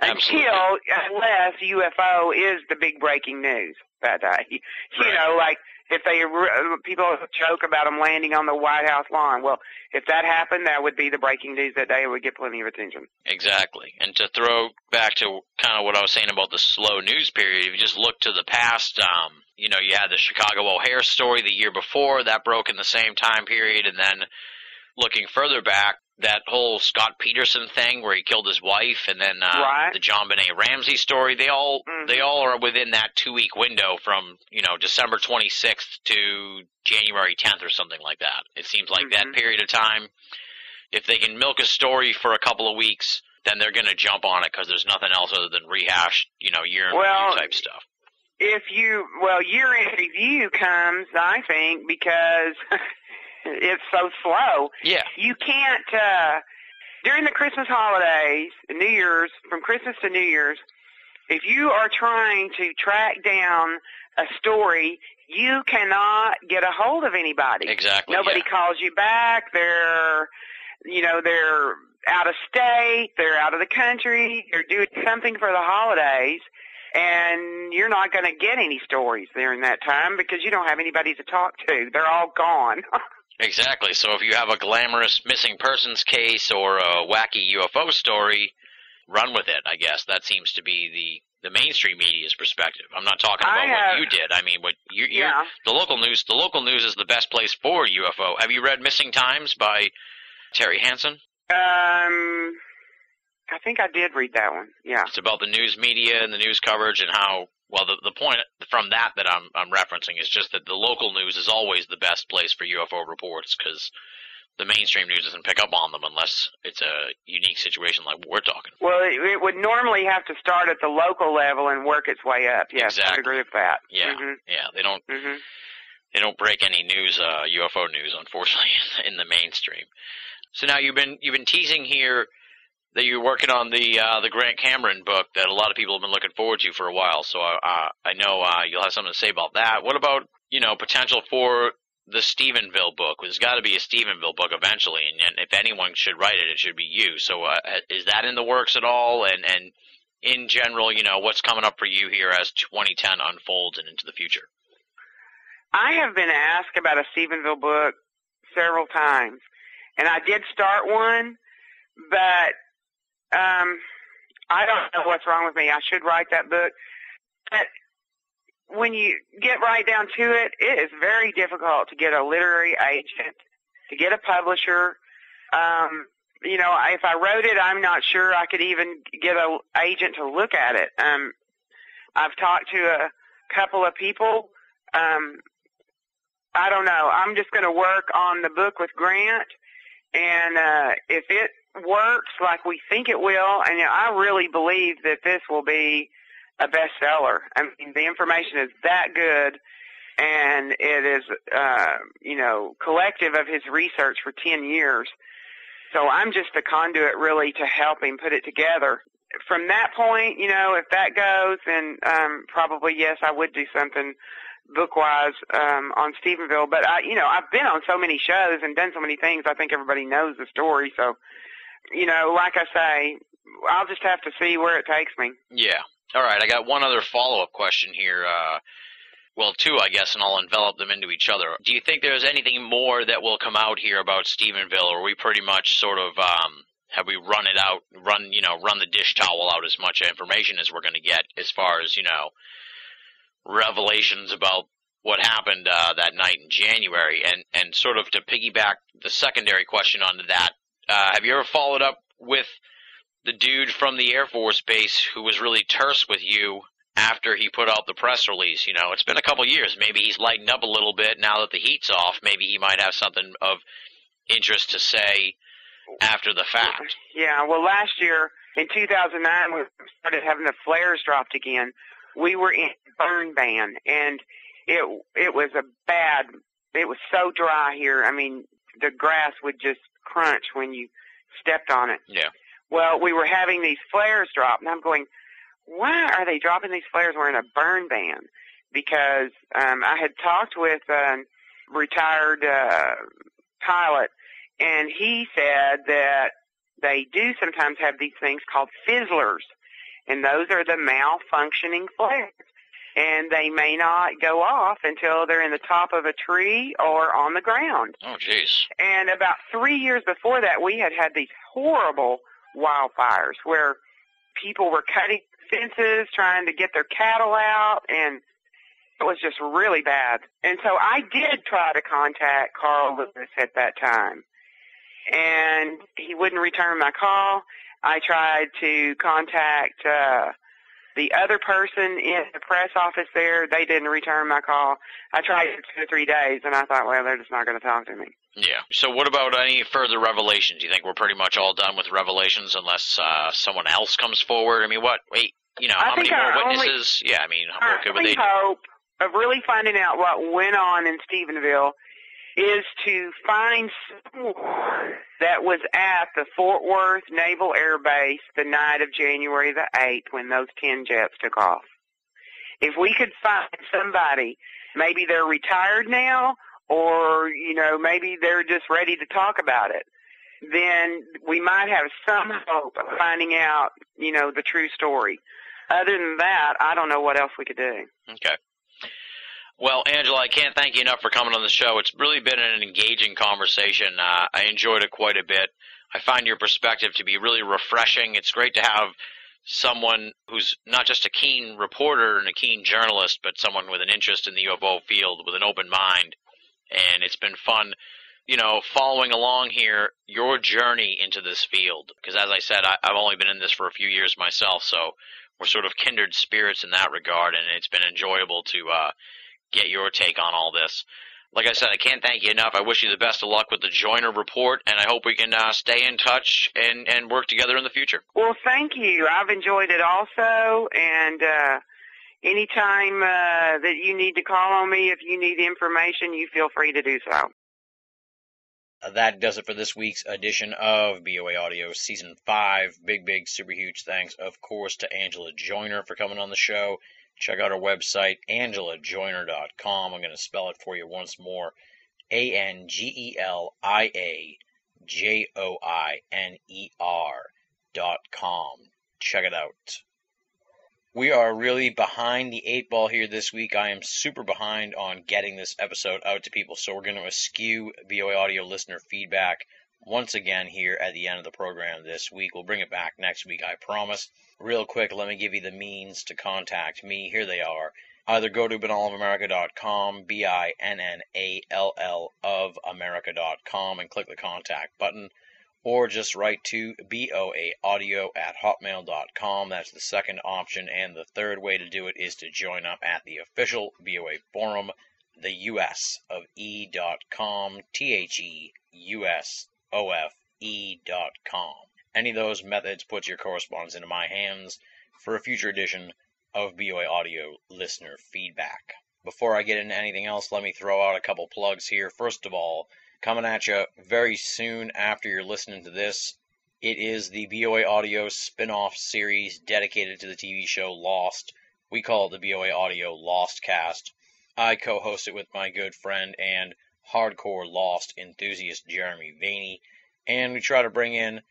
Absolutely. until unless UFO is the big breaking news that day. You Right. know, like if they uh, people joke about them landing on the White House lawn. Well, if that happened, that would be the breaking news that day. It would get plenty of attention. Exactly. And to throw back to kind of what I was saying about the slow news period, if you just look to the past, um, you know, you had the Chicago O'Hare story the year before that broke in the same time period, and then looking further back, that whole Scott Peterson thing where he killed his wife, and then uh, Right. the JonBenét Ramsey story. They all Mhm. they all are within that two week window from you know December 26th to January 10th or something like that. It seems like that Mhm. period of time. If they can milk a story for a couple of weeks, then they're going to jump on it because there's nothing else other than rehashed, you know, year in Well, review type stuff. if you well year in review comes i think because it's so slow. Yeah, you can't uh during the christmas holidays new year's from christmas to new year's if you are trying to track down a story you cannot get a hold of anybody. Exactly. nobody yeah. calls you back. They're you know they're out of state. They're out of the country. They're doing something for the holidays and you're not going to get any stories during that time because you don't have anybody to talk to. They're all gone Exactly. So if you have a glamorous missing persons case or a wacky UFO story, run with it. I guess that seems to be the the mainstream media's perspective. I'm not talking about what you did. I mean, what you you're, yeah the local news. The local news is the best place for UFO. Have you read Missing Times by Terry Hansen? um i think i did read that one yeah It's about the news media and the news coverage and how. Well, the the point from that that I'm I'm referencing is just that the local news is always the best place for UFO reports because the mainstream news doesn't pick up on them unless it's a unique situation like we're talking. well it, it would normally have to start at the local level and work its way up yes i agree with that Yeah, mhm yeah. They don't mhm they don't break any news, uh, UFO news, unfortunately, in the mainstream. So now you've been you've been teasing here that you're working on the uh, the Grant Cameron book that a lot of people have been looking forward to for a while. So I I know uh, you'll have something to say about that. What about you know potential for the Stephenville book? There's got to be a Stephenville book eventually, and, and if anyone should write it, it should be you. So uh, is that in the works at all? And and in general, you know, what's coming up for you here as 2010 unfolds and into the future? I have been asked about a Stephenville book several times, and I did start one, but um, I don't know what's wrong with me. I should write that book, but when you get right down to it, it is very difficult to get a literary agent, to get a publisher. Um, you know, if I wrote it, I'm not sure I could even get a agent to look at it. Um, I've talked to a couple of people. Um, I don't know. I'm just going to work on the book with Grant, And uh, if it works like we think it will, and I really believe that this will be a bestseller. I mean, the information is that good, and it is, uh, you know, collective of his research for 10 years. So I'm just the conduit really to help him put it together. From that point, you know, if that goes, then um, probably yes, I would do something book-wise um, on Stephenville. But I, you know, I've been on so many shows and done so many things. I think everybody knows the story. So, you know, like I say, I'll just have to see where it takes me. Yeah. All right. I got one other follow-up question here. Uh, well, two, I guess, and I'll envelop them into each other. Do you think there's anything more that will come out here about Stephenville, or we pretty much sort of um, have we run it out, run you know, run the dish towel out as much information as we're going to get as far as you know revelations about what happened uh, that night in January, and and sort of to piggyback the secondary question onto that, uh, have you ever followed up with the dude from the Air Force Base who was really terse with you after he put out the press release? You know, it's been a couple years. Maybe he's lightened up a little bit now that the heat's off. Maybe he might have something of interest to say after the fact. Yeah, well, last year in 2009, we started having the flares dropped again. We were in burn ban, and it it was a bad. It was so dry here. I mean, the grass would just crunch when you stepped on it. Yeah. Well, we were having these flares drop, and I'm going, why are they dropping these flares? We're in a burn ban because um, I had talked with a retired uh, pilot, and he said that they do sometimes have these things called fizzlers, and those are the malfunctioning flares. And they may not go off until they're in the top of a tree or on the ground. Oh, jeez. And about three years before that, we had had these horrible wildfires where people were cutting fences, trying to get their cattle out, and it was just really bad. And so I did try to contact Karl Lewis at that time, and he wouldn't return my call. I tried to contact uh, the other person in the press office there. They didn't return my call. I tried for two or three days, and I thought, well, they're just not going to talk to me. Yeah. So, what about any further revelations? Do you think we're pretty much all done with revelations unless uh, someone else comes forward? I mean, what? Wait, you know, I how many more our only- witnesses? yeah, I mean, what could only they? hope of really finding out what went on in Stephenville is to find someone that was at the Fort Worth Naval Air Base the night of January the 8th when those 10 jets took off. If we could find somebody, maybe they're retired now or, you know, maybe they're just ready to talk about it, then we might have some hope of finding out, you know, the true story. Other than that, I don't know what else we could do. Okay. Well, Angela, I can't thank you enough for coming on the show. It's really been an engaging conversation. Uh, I enjoyed it quite a bit. I find your perspective to be really refreshing. It's great to have someone who's not just a keen reporter and a keen journalist, but someone with an interest in the UFO field with an open mind. And it's been fun, you know, following along here your journey into this field. Because as I said, I, I've only been in this for a few years myself, so we're sort of kindred spirits in that regard, and it's been enjoyable to uh, get your take on all this. Like I said, I can't thank you enough. I wish you the best of luck with the Joiner report, and I hope we can uh, stay in touch and, and work together in the future. Well, thank you. I've enjoyed it also, and uh, anytime uh, that you need to call on me, if you need information, you feel free to do so. That does it for this week's edition of BOA Audio Season 5. Big, big, super huge thanks, of course, to Angela Joiner for coming on the show. Check out our website, angeliajoiner.com. I'm going to spell it for you once more A N G E L I A J O I N E R dot com. Check it out. We are really behind the eight ball here this week. I am super behind on getting this episode out to people, so we're going to eschew BOA audio listener feedback once again here at the end of the program this week. We'll bring it back next week, I promise. Real quick, let me give you the means to contact me. Here they are. Either go to binnallofamerica.com, B I N N A L L of America.com, and click the contact button or just write to boaaudio at hotmail.com. That's the second option. And the third way to do it is to join up at the official BOA forum, the US of E.com, T H E U S BOAOFE.com. Any of those methods puts your correspondence into my hands for a future edition of BOA Audio listener feedback. Before I get into anything else, let me throw out a couple plugs here. First of all, coming at you very soon after you're listening to this, it is the BOA Audio spin off series dedicated to the TV show Lost. We call it the BOA Audio Lost Cast. I co host it with my good friend and hardcore Lost enthusiast Jeremy Vaeni, and we try to bring in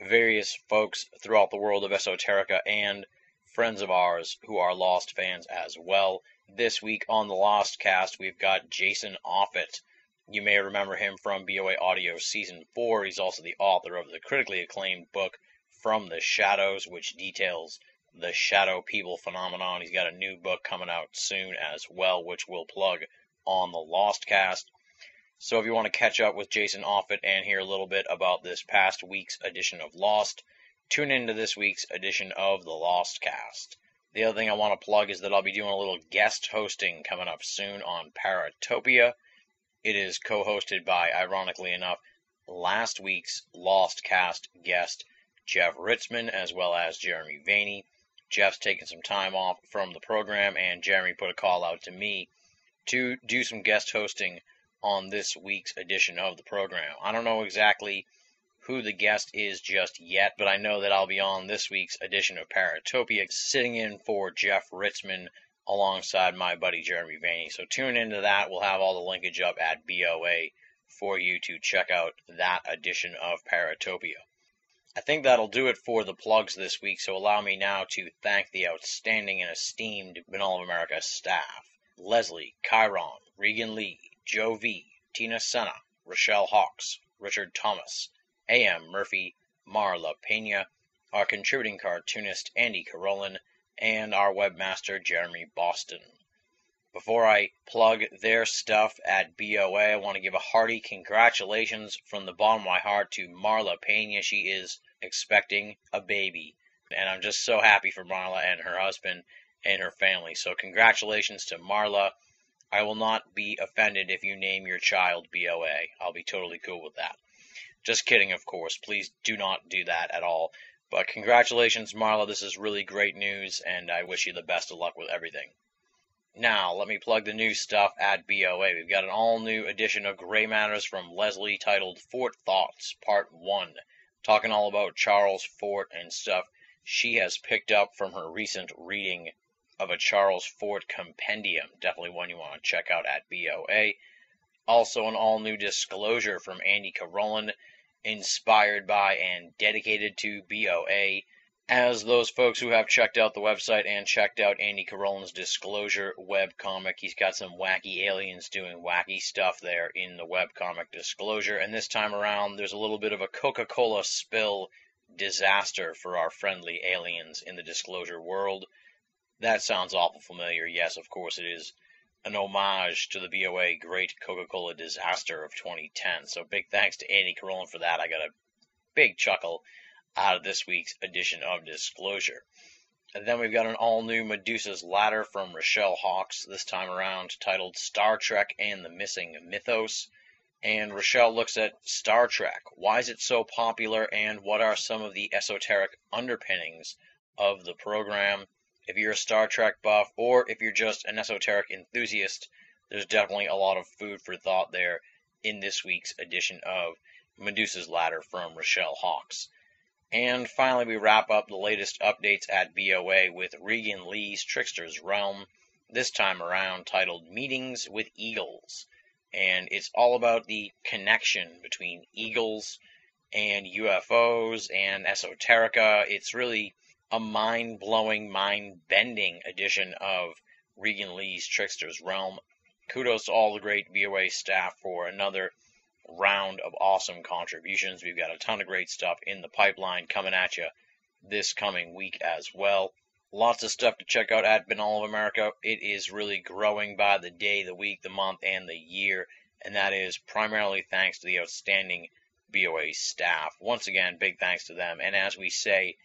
various folks throughout the world of esoterica and friends of ours who are Lost fans as well. This week on the Lost Cast, we've got Jason Offit. You may remember him from BOA Audio Season 4. He's also the author of the critically acclaimed book From the Shadows, which details the shadow people phenomenon. He's got a new book coming out soon as well, which we'll plug on the Lost Cast. So if you want to catch up with Jason Offutt and hear a little bit about this past week's edition of Lost, tune into this week's edition of the Lost Cast. The other thing I want to plug is that I'll be doing a little guest hosting coming up soon on Paratopia. It is co hosted by, ironically enough, last week's Lost Cast guest, Jeff Ritzmann, as well as Jeremy Vaeni. Jeff's taking some time off from the program, and Jeremy put a call out to me to do some guest hosting on this week's edition of the program. I don't know exactly who the guest is just yet, but I know that I'll be on this week's edition of Paratopia, sitting in for Jeff Ritzmann alongside my buddy Jeremy Vaeni. So tune into that. We'll have all the linkage up at BOA for you to check out that edition of Paratopia. I think that'll do it for the plugs this week, so allow me now to thank the outstanding and esteemed Binnall of America staff Leslie, Chiron, Regan Lee, Joe V, Tina Senna, Rochelle Hawks, Richard Thomas, A.M. Murphy, Marla Pena, our contributing cartoonist Andy Carolin, and our webmaster Jeremy Boston. Before I plug their stuff at BOA, I want to give a hearty congratulations from the bottom of my heart to Marla Pena. She is expecting a baby, and I'm just so happy for Marla and her husband and her family. So, congratulations to Marla. I will not be offended if you name your child BOA. I'll be totally cool with that. Just kidding, of course. Please do not do that at all. But congratulations, Marla. This is really great news, and I wish you the best of luck with everything. Now, let me plug the new stuff at BOA. We've got an all new edition of Gray Matters from Leslie titled Fort Thoughts, Part 1, talking all about Charles Fort and stuff she has picked up from her recent reading of a Charles Fort compendium. Definitely one you want to check out at BOA. Also, an all new disclosure from Andy Carolin, inspired by and dedicated to BOA as those folks who have checked out the website and checked out Andy Carolin's Disclosure webcomic, he's got some wacky aliens doing wacky stuff there in the webcomic Disclosure. And this time around, there's a little bit of a Coca Cola spill disaster for our friendly aliens in the Disclosure world. That sounds awful familiar. Yes, of course it is an homage to the BOA Great Coca Cola Disaster of 2010. So big thanks to Andy Carolin for that. I got a big chuckle out of this week's edition of Disclosure. And then we've got an all new Medusa's Ladder from Rochelle Hawks, this time around titled Star Trek and the Missing Mythos. And Rochelle looks at Star Trek. Why is it so popular, and what are some of the esoteric underpinnings of the program? If you're a Star Trek buff, or if you're just an esoteric enthusiast, there's definitely a lot of food for thought there in this week's edition of Medusa's Ladder from Rochelle Hawks. And finally, we wrap up the latest updates at BOA with Regan Lee's Trickster's Realm, this time around titled Meetings with Eagles. And it's all about the connection between eagles and UFOs and esoterica. It's really a mind blowing, mind bending edition of Regan Lee's Trickster's Realm. Kudos to all the great BOA staff for another round of awesome contributions. We've got a ton of great stuff in the pipeline coming at you this coming week as well. Lots of stuff to check out at Binnall of America. It is really growing by the day, the week, the month, and the year, and that is primarily thanks to the outstanding BOA staff. Once again, big thanks to them. And as we say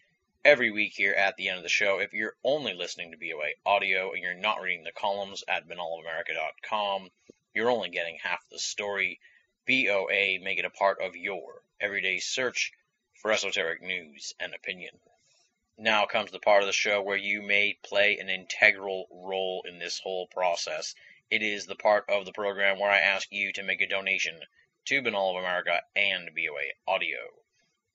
every week here at the end of the show, if you're only listening to BOA audio and you're not reading the columns at binnallofamerica.com, you're only getting half the story. BOA make it a part of your everyday search for esoteric news and opinion. Now comes the part of the show where you may play an integral role in this whole process. It is the part of the program where I ask you to make a donation to Binnall of America and BOA Audio.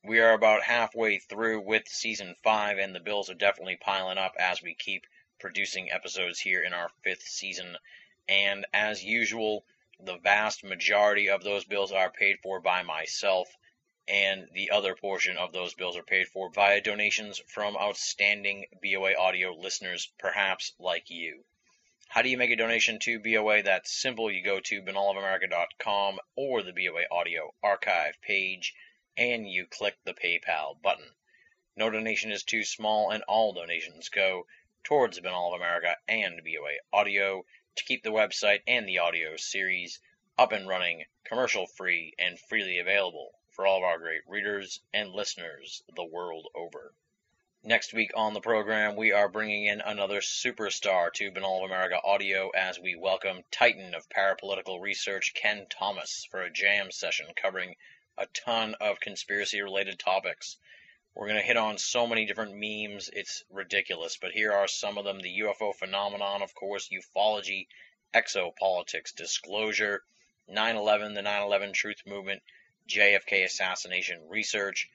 We are about halfway through with season five, and the bills are definitely piling up as we keep producing episodes here in our fifth season. And as usual, the vast majority of those bills are paid for by myself, and the other portion of those bills are paid for via donations from outstanding BOA audio listeners, perhaps like you. How do you make a donation to BOA? That's simple. You go to binnallofamerica.com or the BOA Audio Archive page and you click the PayPal button. No donation is too small, and all donations go towards Binnall of America and BOA Audio to keep the website and the audio series up and running, commercial free, and freely available for all of our great readers and listeners the world over. Next week on the program, we are bringing in another superstar to Binnall of America Audio as we welcome Titan of parapolitical research Kenn Thomas for a jam session covering a ton of conspiracy related topics. We're going to hit on so many different memes, it's ridiculous, but here are some of them the UFO phenomenon, of course, ufology, exopolitics, disclosure, 9 11, the 9 11 truth movement, JFK assassination research,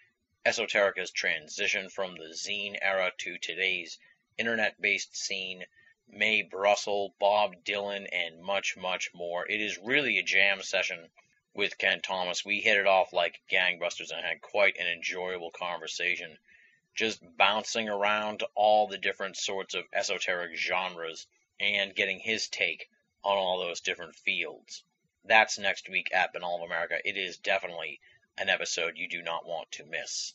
Esoterica's transition from the zine era to today's internet based scene, Mae Brussell, Bob Dylan, and much, much more. It is really a jam session with Kenn Thomas. We hit it off like gangbusters and had quite an enjoyable conversation, just bouncing around all the different sorts of esoteric genres and getting his take on all those different fields. That's next week at Binnall of America. It is definitely an episode you do not want to miss.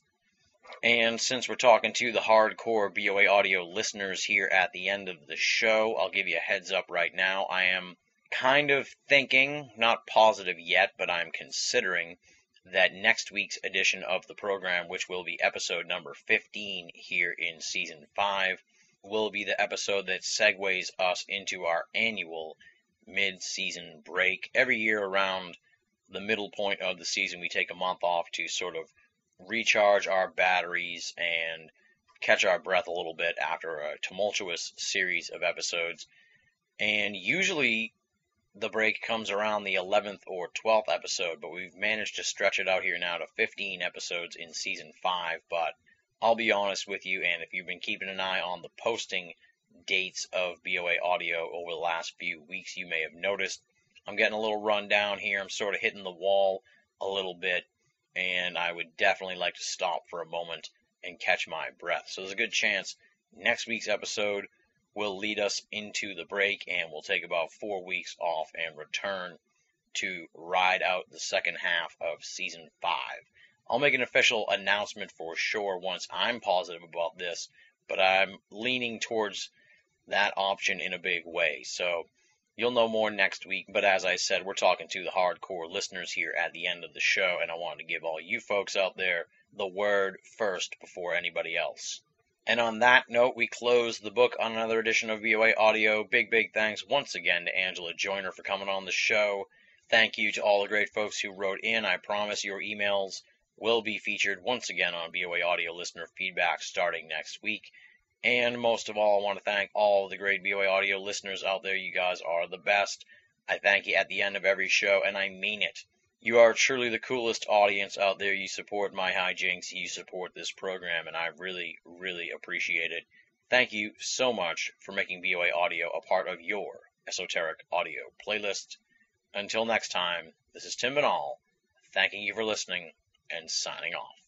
And since we're talking to the hardcore BOA audio listeners here at the end of the show, I'll give you a heads up right now. I am kind of thinking, not positive yet, but I'm considering that next week's edition of the program, which will be episode number 15 here in season 5, will be the episode that segues us into our annual mid season break. Every year around the middle point of the season, we take a month off to sort of recharge our batteries and catch our breath a little bit after a tumultuous series of episodes. And usually the break comes around the 11th or 12th episode, but we've managed to stretch it out here now to 15 episodes in season 5. But I'll be honest with you, and if you've been keeping an eye on the posting dates of BOA audio over the last few weeks, you may have noticed I'm getting a little run down here. I'm sort of hitting the wall a little bit, and I would definitely like to stop for a moment and catch my breath. So there's a good chance next week's episode will lead us into the break, and we'll take about four weeks off and return to ride out the second half of season five. I'll make an official announcement for sure once I'm positive about this, but I'm leaning towards that option in a big way. So you'll know more next week. But as I said, we're talking to the hardcore listeners here at the end of the show, and I wanted to give all you folks out there the word first before anybody else. And on that note, we close the book on another edition of BOA Audio. Big, big thanks once again to Angelia Joiner for coming on the show. Thank you to all the great folks who wrote in. I promise your emails will be featured once again on BOA Audio listener feedback starting next week. And most of all, I want to thank all the great BOA Audio listeners out there. You guys are the best. I thank you at the end of every show, and I mean it. You are truly the coolest audience out there. You support my hijinks. You support this program, and I really, really appreciate it. Thank you so much for making BOA Audio a part of your esoteric audio playlist. Until next time, this is Tim Binnall, thanking you for listening and signing off.